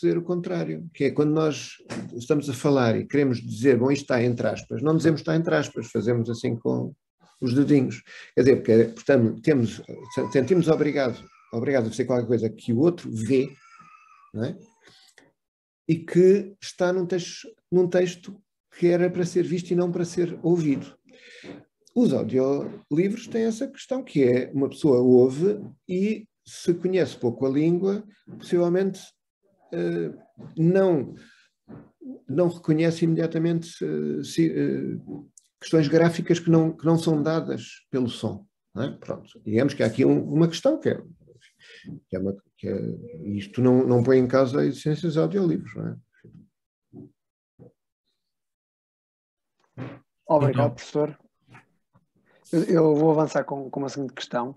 ser o contrário, que é quando nós estamos a falar e queremos dizer, bom, isto está entre aspas, não dizemos está entre aspas, fazemos assim com os dedinhos. Quer dizer, porque, portanto, temos, sentimos obrigado, obrigado a fazer qualquer coisa que o outro vê, não é? E que está num texto, num texto que era para ser visto e não para ser ouvido. Os audiolivros têm essa questão, que é uma pessoa ouve e se conhece pouco a língua, possivelmente uh, não, não reconhece imediatamente uh, se, uh, questões gráficas que não, que não são dadas pelo som. É? Pronto, digamos que há aqui um, uma questão que é, que é, uma, que é isto não, não põe em causa a existência dos audiolivros. Não é? Obrigado, professor. Eu vou avançar com, com uma seguinte questão.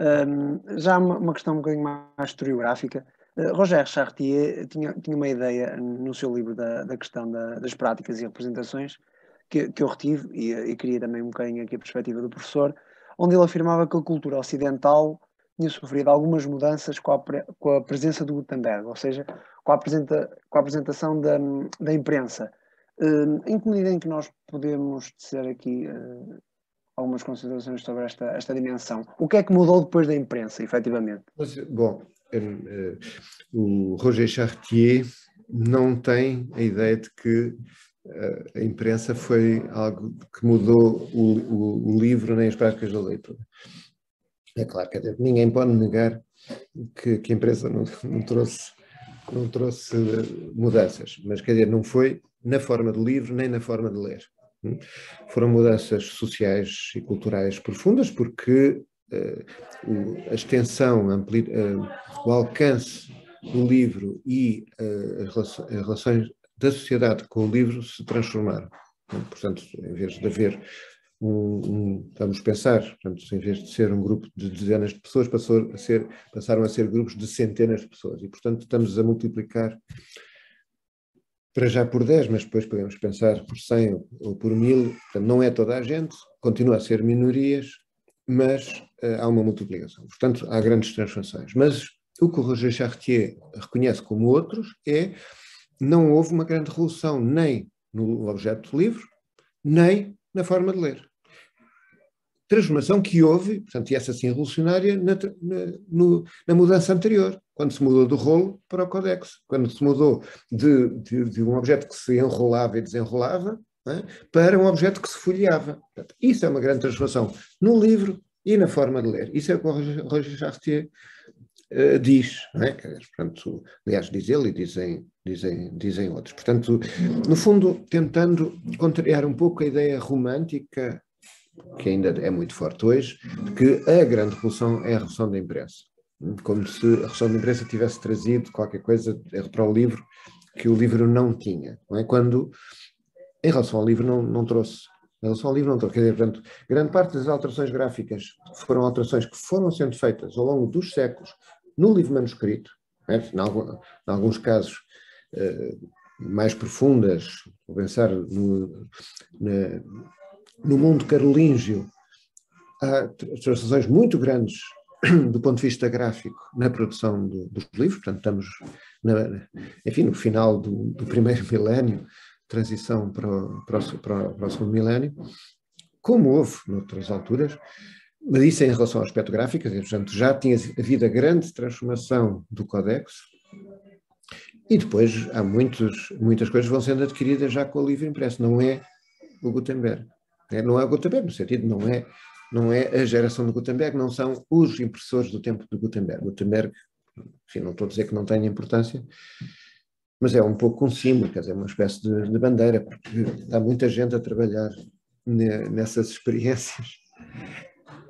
Um, já uma, uma, questão um bocadinho mais historiográfica. Uh, Roger Chartier tinha, tinha uma ideia no seu livro da, da questão da, das práticas e representações que, que eu retive e, e queria também um bocadinho aqui a perspectiva do professor, onde ele afirmava que a cultura ocidental tinha sofrido algumas mudanças com a, com a presença do Gutenberg, ou seja, com a, apresenta, com a apresentação da, da imprensa. Uh, em que medida em que nós podemos dizer aqui uh, algumas considerações sobre esta, esta dimensão. O que é que mudou depois da imprensa, efetivamente? Bom, eh, o Roger Chartier não tem a ideia de que a imprensa foi algo que mudou o, o, o livro nem as práticas da leitura. É claro que ninguém pode negar que, que a imprensa não, não, trouxe, não trouxe mudanças, mas quer dizer, não foi na forma do livro nem na forma de ler. Foram mudanças sociais e culturais profundas, porque uh, a extensão, ampli, uh, o alcance do livro e uh, as relações da sociedade com o livro se transformaram. Portanto, em vez de haver um, um, vamos pensar, portanto, em vez de ser um grupo de dezenas de pessoas, passou a ser, passaram a ser grupos de centenas de pessoas. E, portanto, estamos a multiplicar para já por 10, mas depois podemos pensar por 100 ou por 1000. Portanto, não é toda a gente, continua a ser minorias, mas uh, há uma multiplicação. Portanto, há grandes transformações. Mas o que o Roger Chartier reconhece como outros é não houve uma grande revolução nem no objeto do livro, nem na forma de ler. Transformação que houve, portanto, e essa sim revolucionária, na, na, no, na, mudança anterior, quando se mudou do rolo para o codex, quando se mudou de, de, de um objeto que se enrolava e desenrolava é? para um objeto que se folheava. Portanto, isso é uma grande transformação no livro e na forma de ler. Isso é o que o Roger Chartier uh, diz, é? Portanto, aliás, diz ele e dizem, dizem, dizem outros. Portanto, no fundo, tentando contrariar um pouco a ideia romântica, que ainda é muito forte hoje, de que a grande revolução é a revolução da imprensa. Como se a revolução da imprensa tivesse trazido qualquer coisa para o livro que o livro não tinha. Não é? Quando, em relação ao livro, não, não trouxe em relação ao livro não trouxe. Quer dizer, portanto, grande parte das alterações gráficas foram alterações que foram sendo feitas ao longo dos séculos no livro manuscrito, né? em, alguns casos uh, mais profundas, vou pensar no, na, no mundo carolíngio, há translações muito grandes *clears throat* do ponto de vista gráfico na produção do, dos livros, portanto estamos, na, enfim, no final do, do primeiro *laughs* milénio, transição para o, para, o, para o segundo milénio, como houve noutras alturas, mas isso em relação ao aspecto gráfico, portanto, já tinha havido a grande transformação do Codex, e depois há muitos, muitas coisas que vão sendo adquiridas já com o livro impresso, não é o Gutenberg. É, não é o Gutenberg, no sentido, não é, não é a geração do Gutenberg, não são os impressores do tempo do Gutenberg. Gutenberg, enfim, não estou a dizer que não tenha importância, mas é um pouco um símbolo, quer dizer, uma espécie de, de bandeira, porque há muita gente a trabalhar nessas experiências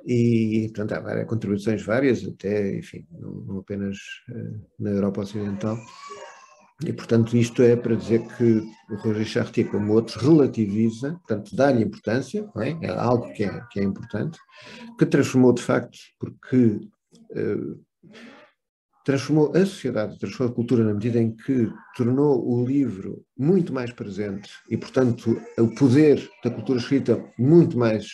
e, portanto, há várias, contribuições várias, até, enfim, não, não apenas uh, na Europa Ocidental. E, portanto, isto é para dizer que o Roger Chartier, como outros, relativiza, portanto, dá-lhe importância, é? é? algo que é, que é importante, que transformou de facto, porque uh, transformou a sociedade, transformou a cultura na medida em que tornou o livro muito mais presente e, portanto, o poder da cultura escrita muito mais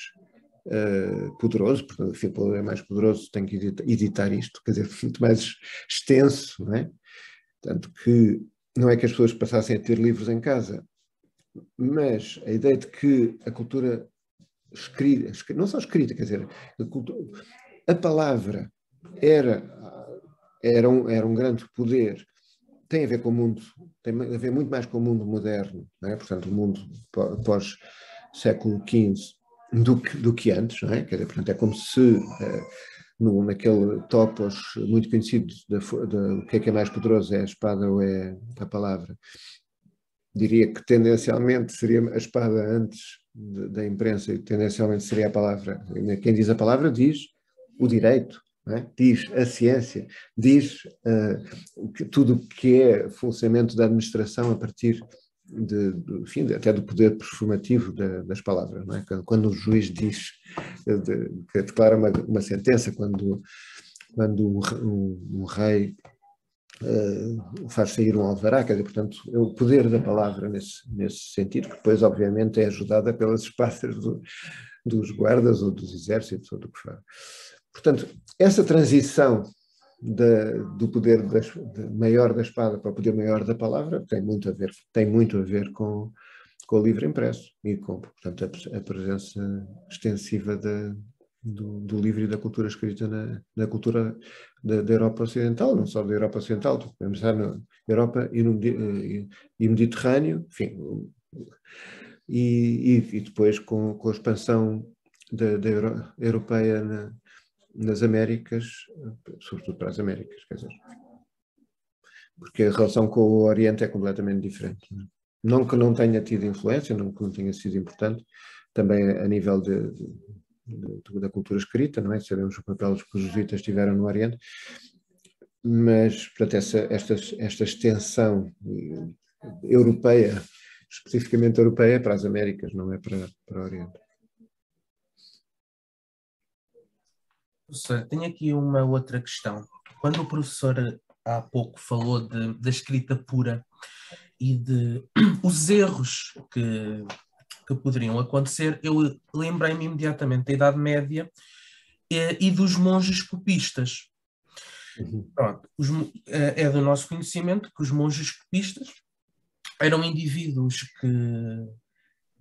uh, poderoso, portanto, o poder é mais poderoso, tem que editar, editar, isto, quer dizer, *laughs* muito mais extenso, não é? Tanto que não é que as pessoas passassem a ter livros em casa, mas a ideia de que a cultura escrita, não só escrita, quer dizer, a, cultura, a palavra era, era, um, era um grande poder, tem a ver com o mundo, tem a ver muito mais com o mundo moderno, é? portanto, o mundo pós século XV, do que, do que antes, não é? Quer dizer, portanto, é como se uh, no, naquele topos muito conhecido o que é que é mais poderoso, é a espada ou é a palavra. Diria que tendencialmente seria a espada antes de, da imprensa e tendencialmente seria a palavra. Quem diz a palavra diz o direito, é? diz a ciência, diz uh, que, tudo o que é funcionamento da administração a partir de, de, enfim, até do poder performativo de, das palavras. Não é? Quando o juiz diz, de, que declara uma, uma sentença, quando, quando um, um, rei uh, faz sair um alvará, quer dizer, portanto, é o poder da palavra nesse, nesse sentido, que depois, obviamente, é ajudada pelas espadas do, dos guardas ou dos exércitos ou do que for. Portanto, essa transição da, do poder das, maior da espada para o poder maior da palavra tem muito a ver, tem muito a ver com, com o livro impresso e com, portanto, a, a presença extensiva da, do, do, livro e da cultura escrita na, na cultura da, da, Europa Ocidental, não só da Europa Ocidental, podemos estar na Europa e, no, e, e Mediterrâneo, enfim, e, e, depois com, com a expansão da, da Euro, europeia na, nas Américas, sobretudo para as Américas, quer dizer, porque a relação com o Oriente é completamente diferente. Não, é? não que não tenha tido influência, não que não tenha sido importante, também a nível de, de, de, da cultura escrita, não é? Sabemos o papel que os jesuítas tiveram no Oriente, mas, portanto, essa, esta, esta extensão europeia, especificamente europeia, é para as Américas, não é para, para o Oriente. Professor, tenho aqui uma outra questão. Quando o professor há pouco falou de, da escrita pura e de *clears throat* os erros que, que poderiam acontecer, eu lembrei-me imediatamente da Idade Média e, e dos monges copistas. Uhum. Pronto, os, é, é do nosso conhecimento que os monges copistas eram indivíduos que,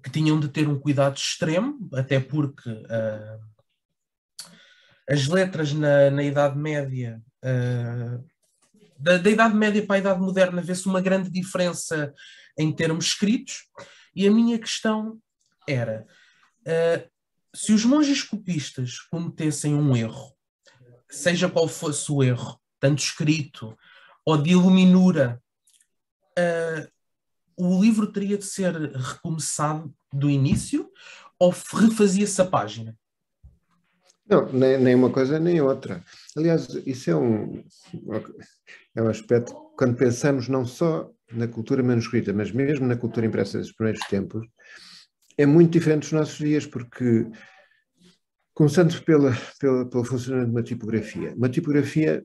que tinham de ter um cuidado extremo, até porque uh, as letras na, na Idade Média uh, da, da, Idade Média para a Idade Moderna vê-se uma grande diferença em termos escritos, e a minha questão era: uh, se os monges copistas cometessem um erro, seja qual fosse o erro, tanto escrito ou de iluminura, uh, o livro teria de ser recomeçado do início ou refazia-se a página? Não, nem, nem uma coisa nem outra. Aliás, isso é um, é um aspecto, quando pensamos não só na cultura manuscrita, mas mesmo na cultura impressa dos primeiros tempos, é muito diferente dos nossos dias, porque, começando pela, pela, pelo funcionamento de uma tipografia, uma tipografia,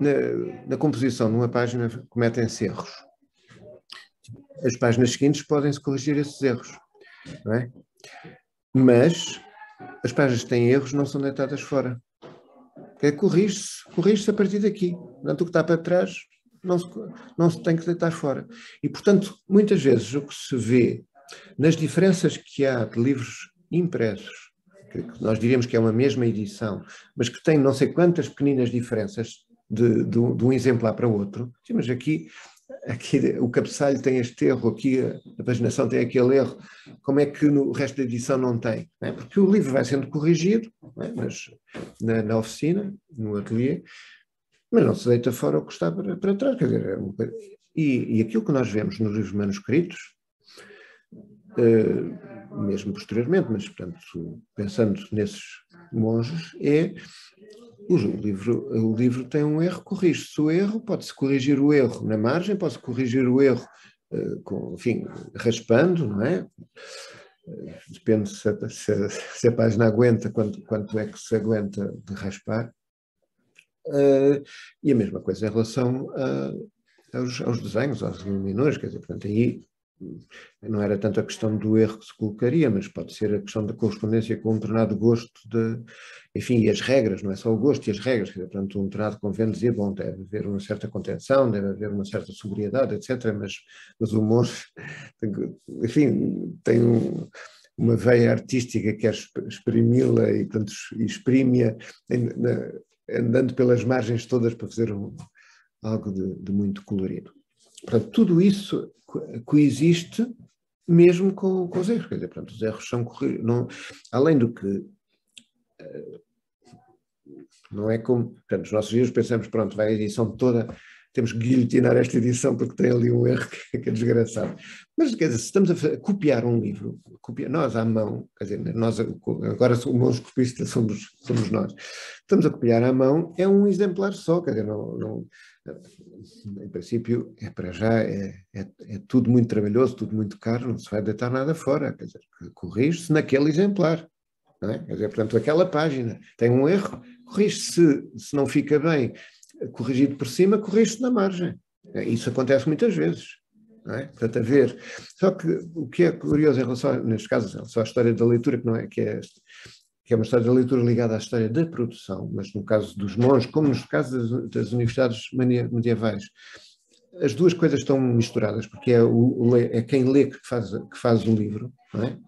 na, na composição de uma página, cometem-se erros. As páginas seguintes podem-se corrigir esses erros, é? Mas as páginas que têm erros não são deitadas fora. É, corrige-se, corrige-se a partir daqui. Portanto, o que está para trás não se, não se tem que deitar fora. E, portanto, muitas vezes o que se vê nas diferenças que há de livros impressos, que nós diríamos que é uma mesma edição, mas que tem não sei quantas pequeninas diferenças de, de, de um exemplar para outro, mas aqui aqui o cabeçalho tem este erro, aqui a, paginação tem aquele erro, como é que no resto da edição não tem? Não é? Porque o livro vai sendo corrigido é? mas, na, na, oficina, no ateliê, mas não se deita fora o que está para, para trás. Quer dizer, é e, e, aquilo que nós vemos nos livros manuscritos, uh, mesmo posteriormente, mas portanto, pensando nesses monges, é o livro, o livro tem um erro, corrige-se o erro, pode-se corrigir o erro na margem, pode-se corrigir o erro, uh, com, enfim, raspando, não é? Uh, depende se a, se, se a, página aguenta, quanto, quanto é que se aguenta de raspar. Uh, e a mesma coisa em relação a, aos, aos, desenhos, aos iluminadores, quer dizer, portanto, aí não era tanto a questão do erro que se colocaria, mas pode ser a questão da correspondência com um determinado gosto de, enfim, e as regras, não é só o gosto e as regras, portanto, um determinado convento dizia, bom, deve haver uma certa contenção, deve haver uma certa sobriedade, etc., mas, mas o humor, *laughs* enfim, tem um, uma veia artística, quer exprimi-la e, portanto, exprime-a andando pelas margens todas para fazer um, algo de, de muito colorido. Portanto, tudo isso coexiste mesmo com, com os erros. Quer dizer, portanto, os erros são não Além do que. Eh, não é como. Portanto, nos nossos dias pensamos, pronto, vai a edição toda, temos que guilhotinar esta edição porque tem ali um erro *laughs* que, que é desgraçado. Mas, quer dizer, se estamos a, copiar um livro, copiar, nós à mão, quer dizer, nós agora somos copistas, somos, somos nós, estamos a copiar à mão, é um exemplar só, quer dizer, não, não em princípio, é para já, é, é, é, tudo muito trabalhoso, tudo muito caro, não se vai deitar nada fora, quer dizer, corrige-se naquele exemplar, não é? Quer dizer, portanto, aquela página tem um erro, corrige-se, se não fica bem corrigido por cima, corrige-se na margem. Isso acontece muitas vezes. É? Portanto, a ver. Só que o que é curioso em relação, neste caso, em relação à história da leitura, que não é que é que é uma história da leitura ligada à história da produção, mas no caso dos monges, como no caso das, das universidades medievais, as duas coisas estão misturadas, porque é, o, é quem lê que faz, que faz o livro, não é?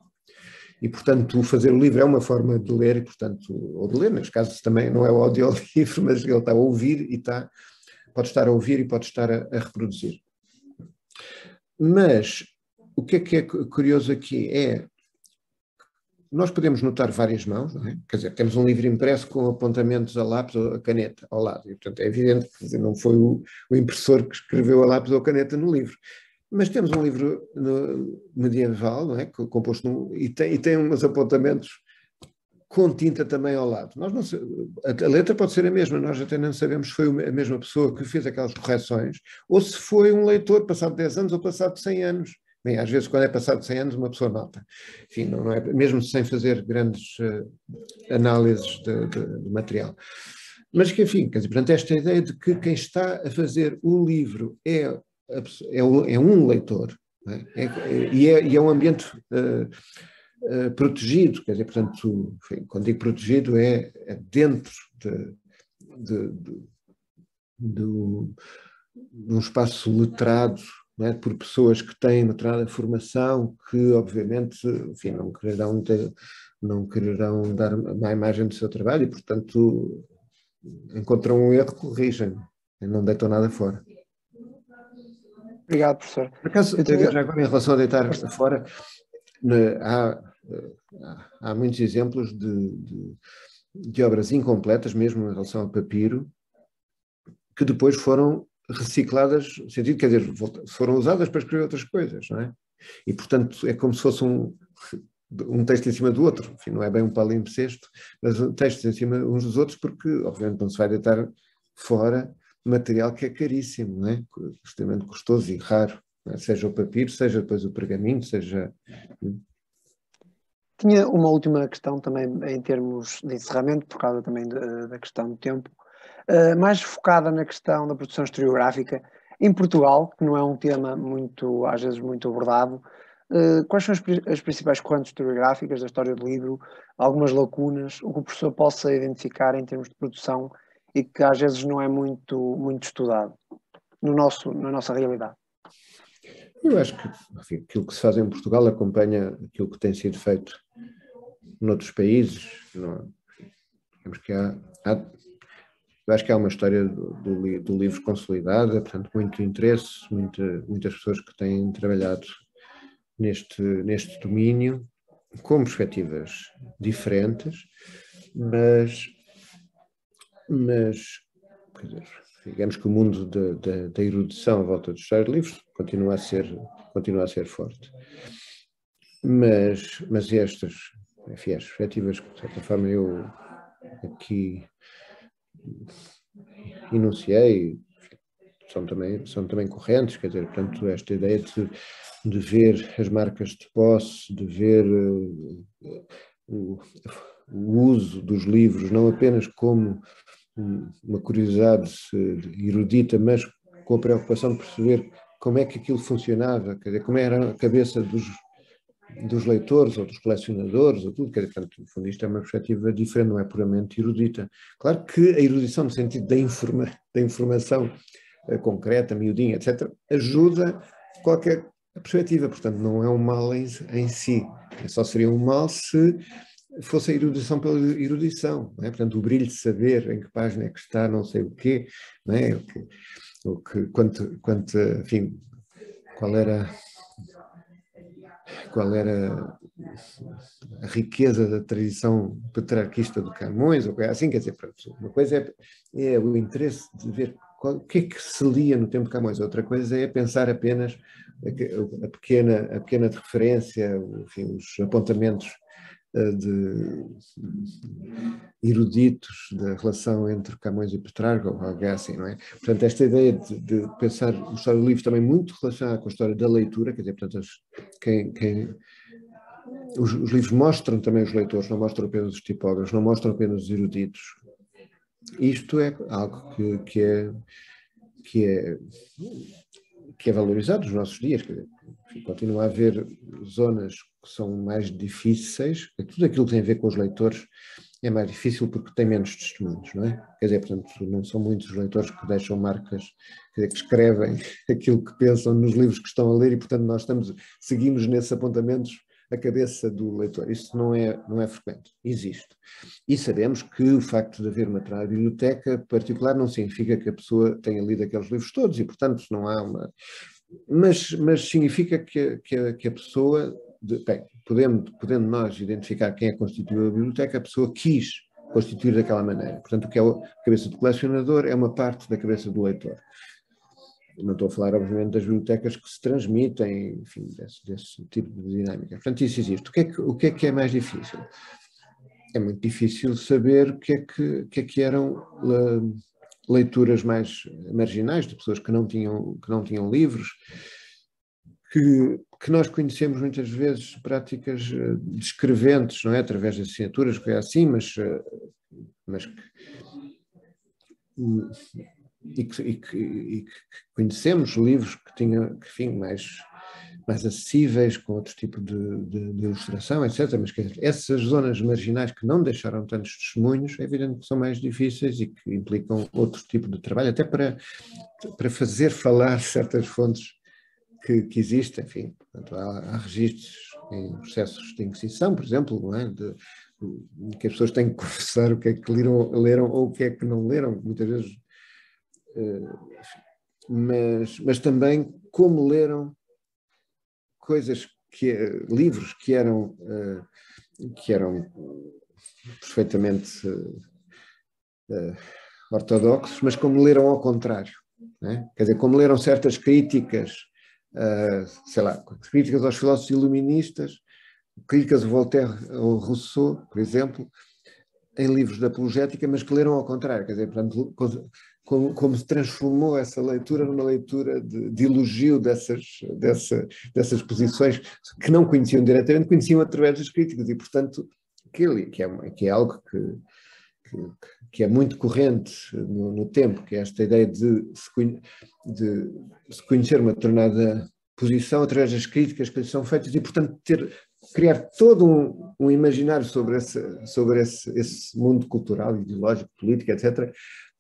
e, portanto, fazer o livro é uma forma de ler, e, portanto, ou de ler, neste caso também não é o audiolivro, *laughs* mas ele está a ouvir e está, pode estar a ouvir e pode estar a, a reproduzir. Mas o que é que é curioso aqui é nós podemos notar várias mãos, não é? Quer dizer, temos um livro impresso com apontamentos a lápis ou a caneta ao lado, e portanto é evidente que não foi o, o, impressor que escreveu a lápis ou a caneta no livro. Mas temos um livro no, medieval, não é? Composto num, e, tem, e tem uns apontamentos com tinta também ao lado. Nós não, a letra pode ser a mesma, nós até não sabemos se foi a mesma pessoa que fez aquelas correções ou se foi um leitor passado 10 anos ou passado 100 anos. Bem, às vezes, quando é passado 100 anos, uma pessoa nota. Enfim, não, é, mesmo sem fazer grandes uh, análises de, de, de, material. Mas que, enfim, quer dizer, portanto, esta ideia de que quem está a fazer o livro é, é, é um leitor, é? É, e, é, e, é, um ambiente uh, uh, protegido, quer dizer, portanto, enfim, quando digo protegido, é, é dentro de, de, de, de um espaço letrado é? por pessoas que têm uma determinada formação, que obviamente enfim, não, quererão ter, não quererão dar má imagem do seu trabalho e, portanto, encontram um erro, corrigem, não deitam nada fora. Obrigado, professor. Por acaso, já agora em relação a deitar fora, há, há muitos exemplos de, de, de obras incompletas, mesmo em relação ao papiro, que depois foram recicladas, no sentido, quer dizer, foram usadas para escrever outras coisas, não é? E, portanto, é como se fosse um, um texto em cima do outro, enfim, não é bem um palimpsesto, mas textos em cima uns dos outros, porque, obviamente, não se vai deitar fora material que é caríssimo, não é? extremamente custoso e raro, é? seja o papiro, seja depois o pergaminho, seja... Hum. Tinha uma última questão também em termos de encerramento, por causa também da questão do tempo. Eh, mais focada na questão da produção historiográfica em Portugal, que não é um tema muito, às vezes, muito abordado. Uh, quais são as, as, principais correntes historiográficas da história do livro, algumas lacunas, o que o professor possa identificar em termos de produção e que às vezes não é muito, muito estudado no nosso, na nossa realidade? Eu acho que enfim, aquilo que se faz em Portugal acompanha aquilo que tem sido feito noutros países. Não, digamos que há, há eu acho que há uma história do, do, do livro consolidada, portanto, muito interesse, muita, muitas pessoas que têm trabalhado neste, neste domínio, com perspectivas diferentes, mas, mas dizer, digamos que o mundo da erudição à volta dos história de livros continua a ser, continua a ser forte. Mas, mas estas, enfim, as perspectivas que, de certa forma, eu aqui enunciei são também, são também correntes, quer dizer, portanto, esta ideia de, de ver as marcas de posse, de ver uh, o, o, uso dos livros não apenas como uma curiosidade erudita, mas com a preocupação de perceber como é que aquilo funcionava, quer dizer, como era a cabeça dos dos leitores ou dos colecionadores ou tudo, quer dizer, portanto, no fundo isto é uma perspectiva diferente, não é puramente erudita. Claro que a erudição no sentido da, informa, da informação uh, concreta, miudinha, etc., ajuda qualquer perspectiva, portanto não é um mal em, em si, só seria um mal se fosse a erudição pela erudição, é? portanto o brilho de saber em que página é que está não sei o quê, não é? o que, o que quanto, quanto, enfim, qual era qual era a riqueza da tradição petrarquista do Camões, ou assim, quer dizer, uma coisa é, é o interesse de ver qual, o que é que se lia no tempo de Camões, outra coisa é pensar apenas a, a pequena, a pequena de referência, enfim, os apontamentos de eruditos da relação entre Camões e Petrarca, ou algo assim, não é? Portanto, esta ideia de, de pensar o história do livro também muito relacionada com a história da leitura, quer dizer, portanto, as, quem, quem os, os, livros mostram também os leitores, não mostram apenas os tipógrafos, não mostram apenas os eruditos. Isto é algo que, que é que é que é valorizado nos nossos dias. Quer dizer, continua a haver zonas que são mais difíceis, tudo aquilo que tem a ver com os leitores é mais difícil porque tem menos testemunhos, não é? Quer dizer, portanto, não são muitos os leitores que deixam marcas, quer dizer, que escrevem *laughs* aquilo que pensam nos livros que estão a ler e, portanto, nós estamos, seguimos nesses apontamentos a cabeça do leitor. Isso não é, não é frequente, existe. E sabemos que o facto de haver uma biblioteca particular não significa que a pessoa tenha lido aqueles livros todos e, portanto, não há uma. Mas, mas significa que, que, que a pessoa. Bem, podendo, podendo nós identificar quem é que constituiu a biblioteca, a pessoa quis constituir daquela maneira. Portanto, o que é a cabeça do colecionador é uma parte da cabeça do leitor. Não estou a falar, obviamente, das bibliotecas que se transmitem, enfim, desse, desse tipo de dinâmica. Portanto, isso existe. O que, é que, o que é que é mais difícil? É muito difícil saber o que é que, que, é que eram leituras mais marginais, de pessoas que não tinham, que não tinham livros, que, que nós conhecemos muitas vezes práticas eh, descreventes, não é? Através de assinaturas, que é assim, mas, eh, mas e que, e que, e que conhecemos livros que tinham, que, enfim, mais, mais acessíveis, com outro tipo de, de, de ilustração, etc. Mas essas zonas marginais que não deixaram tantos testemunhos, é evidente que são mais difíceis e que implicam outro tipo de trabalho, até para, para fazer falar *laughs* certas fontes que, que existem. Enfim, portanto, há, há registros em processos de inquisição, por exemplo, não é? De, que as pessoas têm que *laughs* confessar o que é que leram, leram ou o que é que não leram, muitas vezes eh, mas, mas também como leram coisas que livros que eram eh, que eram perfeitamente uh, ortodoxos, mas como leram ao contrário, né? quer dizer, como leram certas críticas, uh, sei lá, críticas aos filósofos iluministas, críticas a Voltaire ou Rousseau, por exemplo, em livros de apologética, mas que leram ao contrário, quer dizer, portanto, como, como se transformou essa leitura numa leitura de, de elogio dessas, dessa, dessas posições que não conheciam diretamente, conheciam através das críticas, e portanto, que, que, é, que é algo que, que, é muito corrente no, no, tempo, que é esta ideia de se, de se conhecer uma determinada posição através das críticas que lhe são feitas e, portanto, ter, criar todo um, um imaginário sobre, esse, sobre esse, esse mundo cultural, ideológico, político, etc.,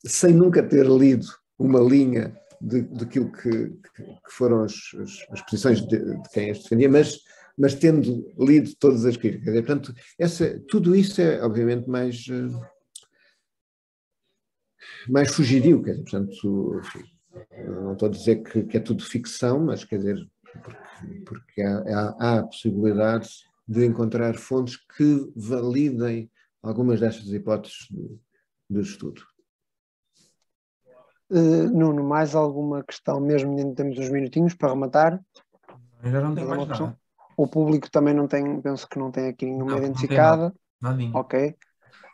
sem nunca ter lido uma linha daquilo que, que, foram as, as, as posições de, de, quem as defendia, mas, mas tendo lido todas as críticas. portanto, essa, tudo isso é, obviamente, mais, eh, mais fugidio. Quer dizer, portanto, enfim, não estou a dizer que, que, é tudo ficção, mas quer dizer, porque, porque há, há, há a possibilidade de encontrar fontes que validem algumas destas hipóteses de, de estudo. Uh, Nuno, mais alguma questão, mesmo ainda temos uns minutinhos para rematar? Já não tenho mais nada. O público também não tem, penso que não tem aqui nenhuma não, identificada. Não Ok.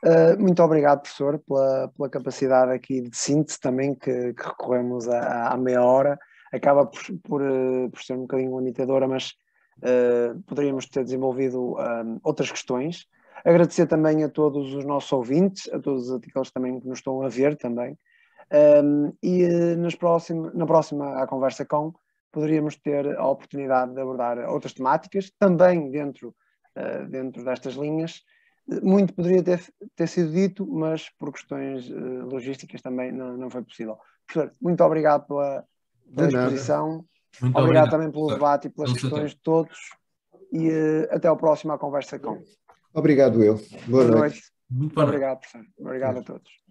Uh, muito obrigado, professor, pela, pela capacidade aqui de síntese também que, que recorremos à, meia hora. Acaba por, por, uh, por, ser um bocadinho limitadora, mas uh, poderíamos ter desenvolvido outras questões. Agradecer também a todos os nossos ouvintes, a todos aqueles também que nos estão a ver também. Um, e nas próxima, na próxima à conversa com poderíamos ter a oportunidade de abordar outras temáticas, também dentro, uh, dentro destas linhas. Muito poderia ter, ter sido dito, mas por questões uh, logísticas também não, não foi possível. Professor, muito obrigado pela, pela exposição, obrigado, obrigado, também pelo debate e pelas Vamos questões de todos, e uh, até ao próximo à conversa com. Obrigado eu. Boa, Boa noite. noite. Muito obrigado, professor. Obrigado a todos.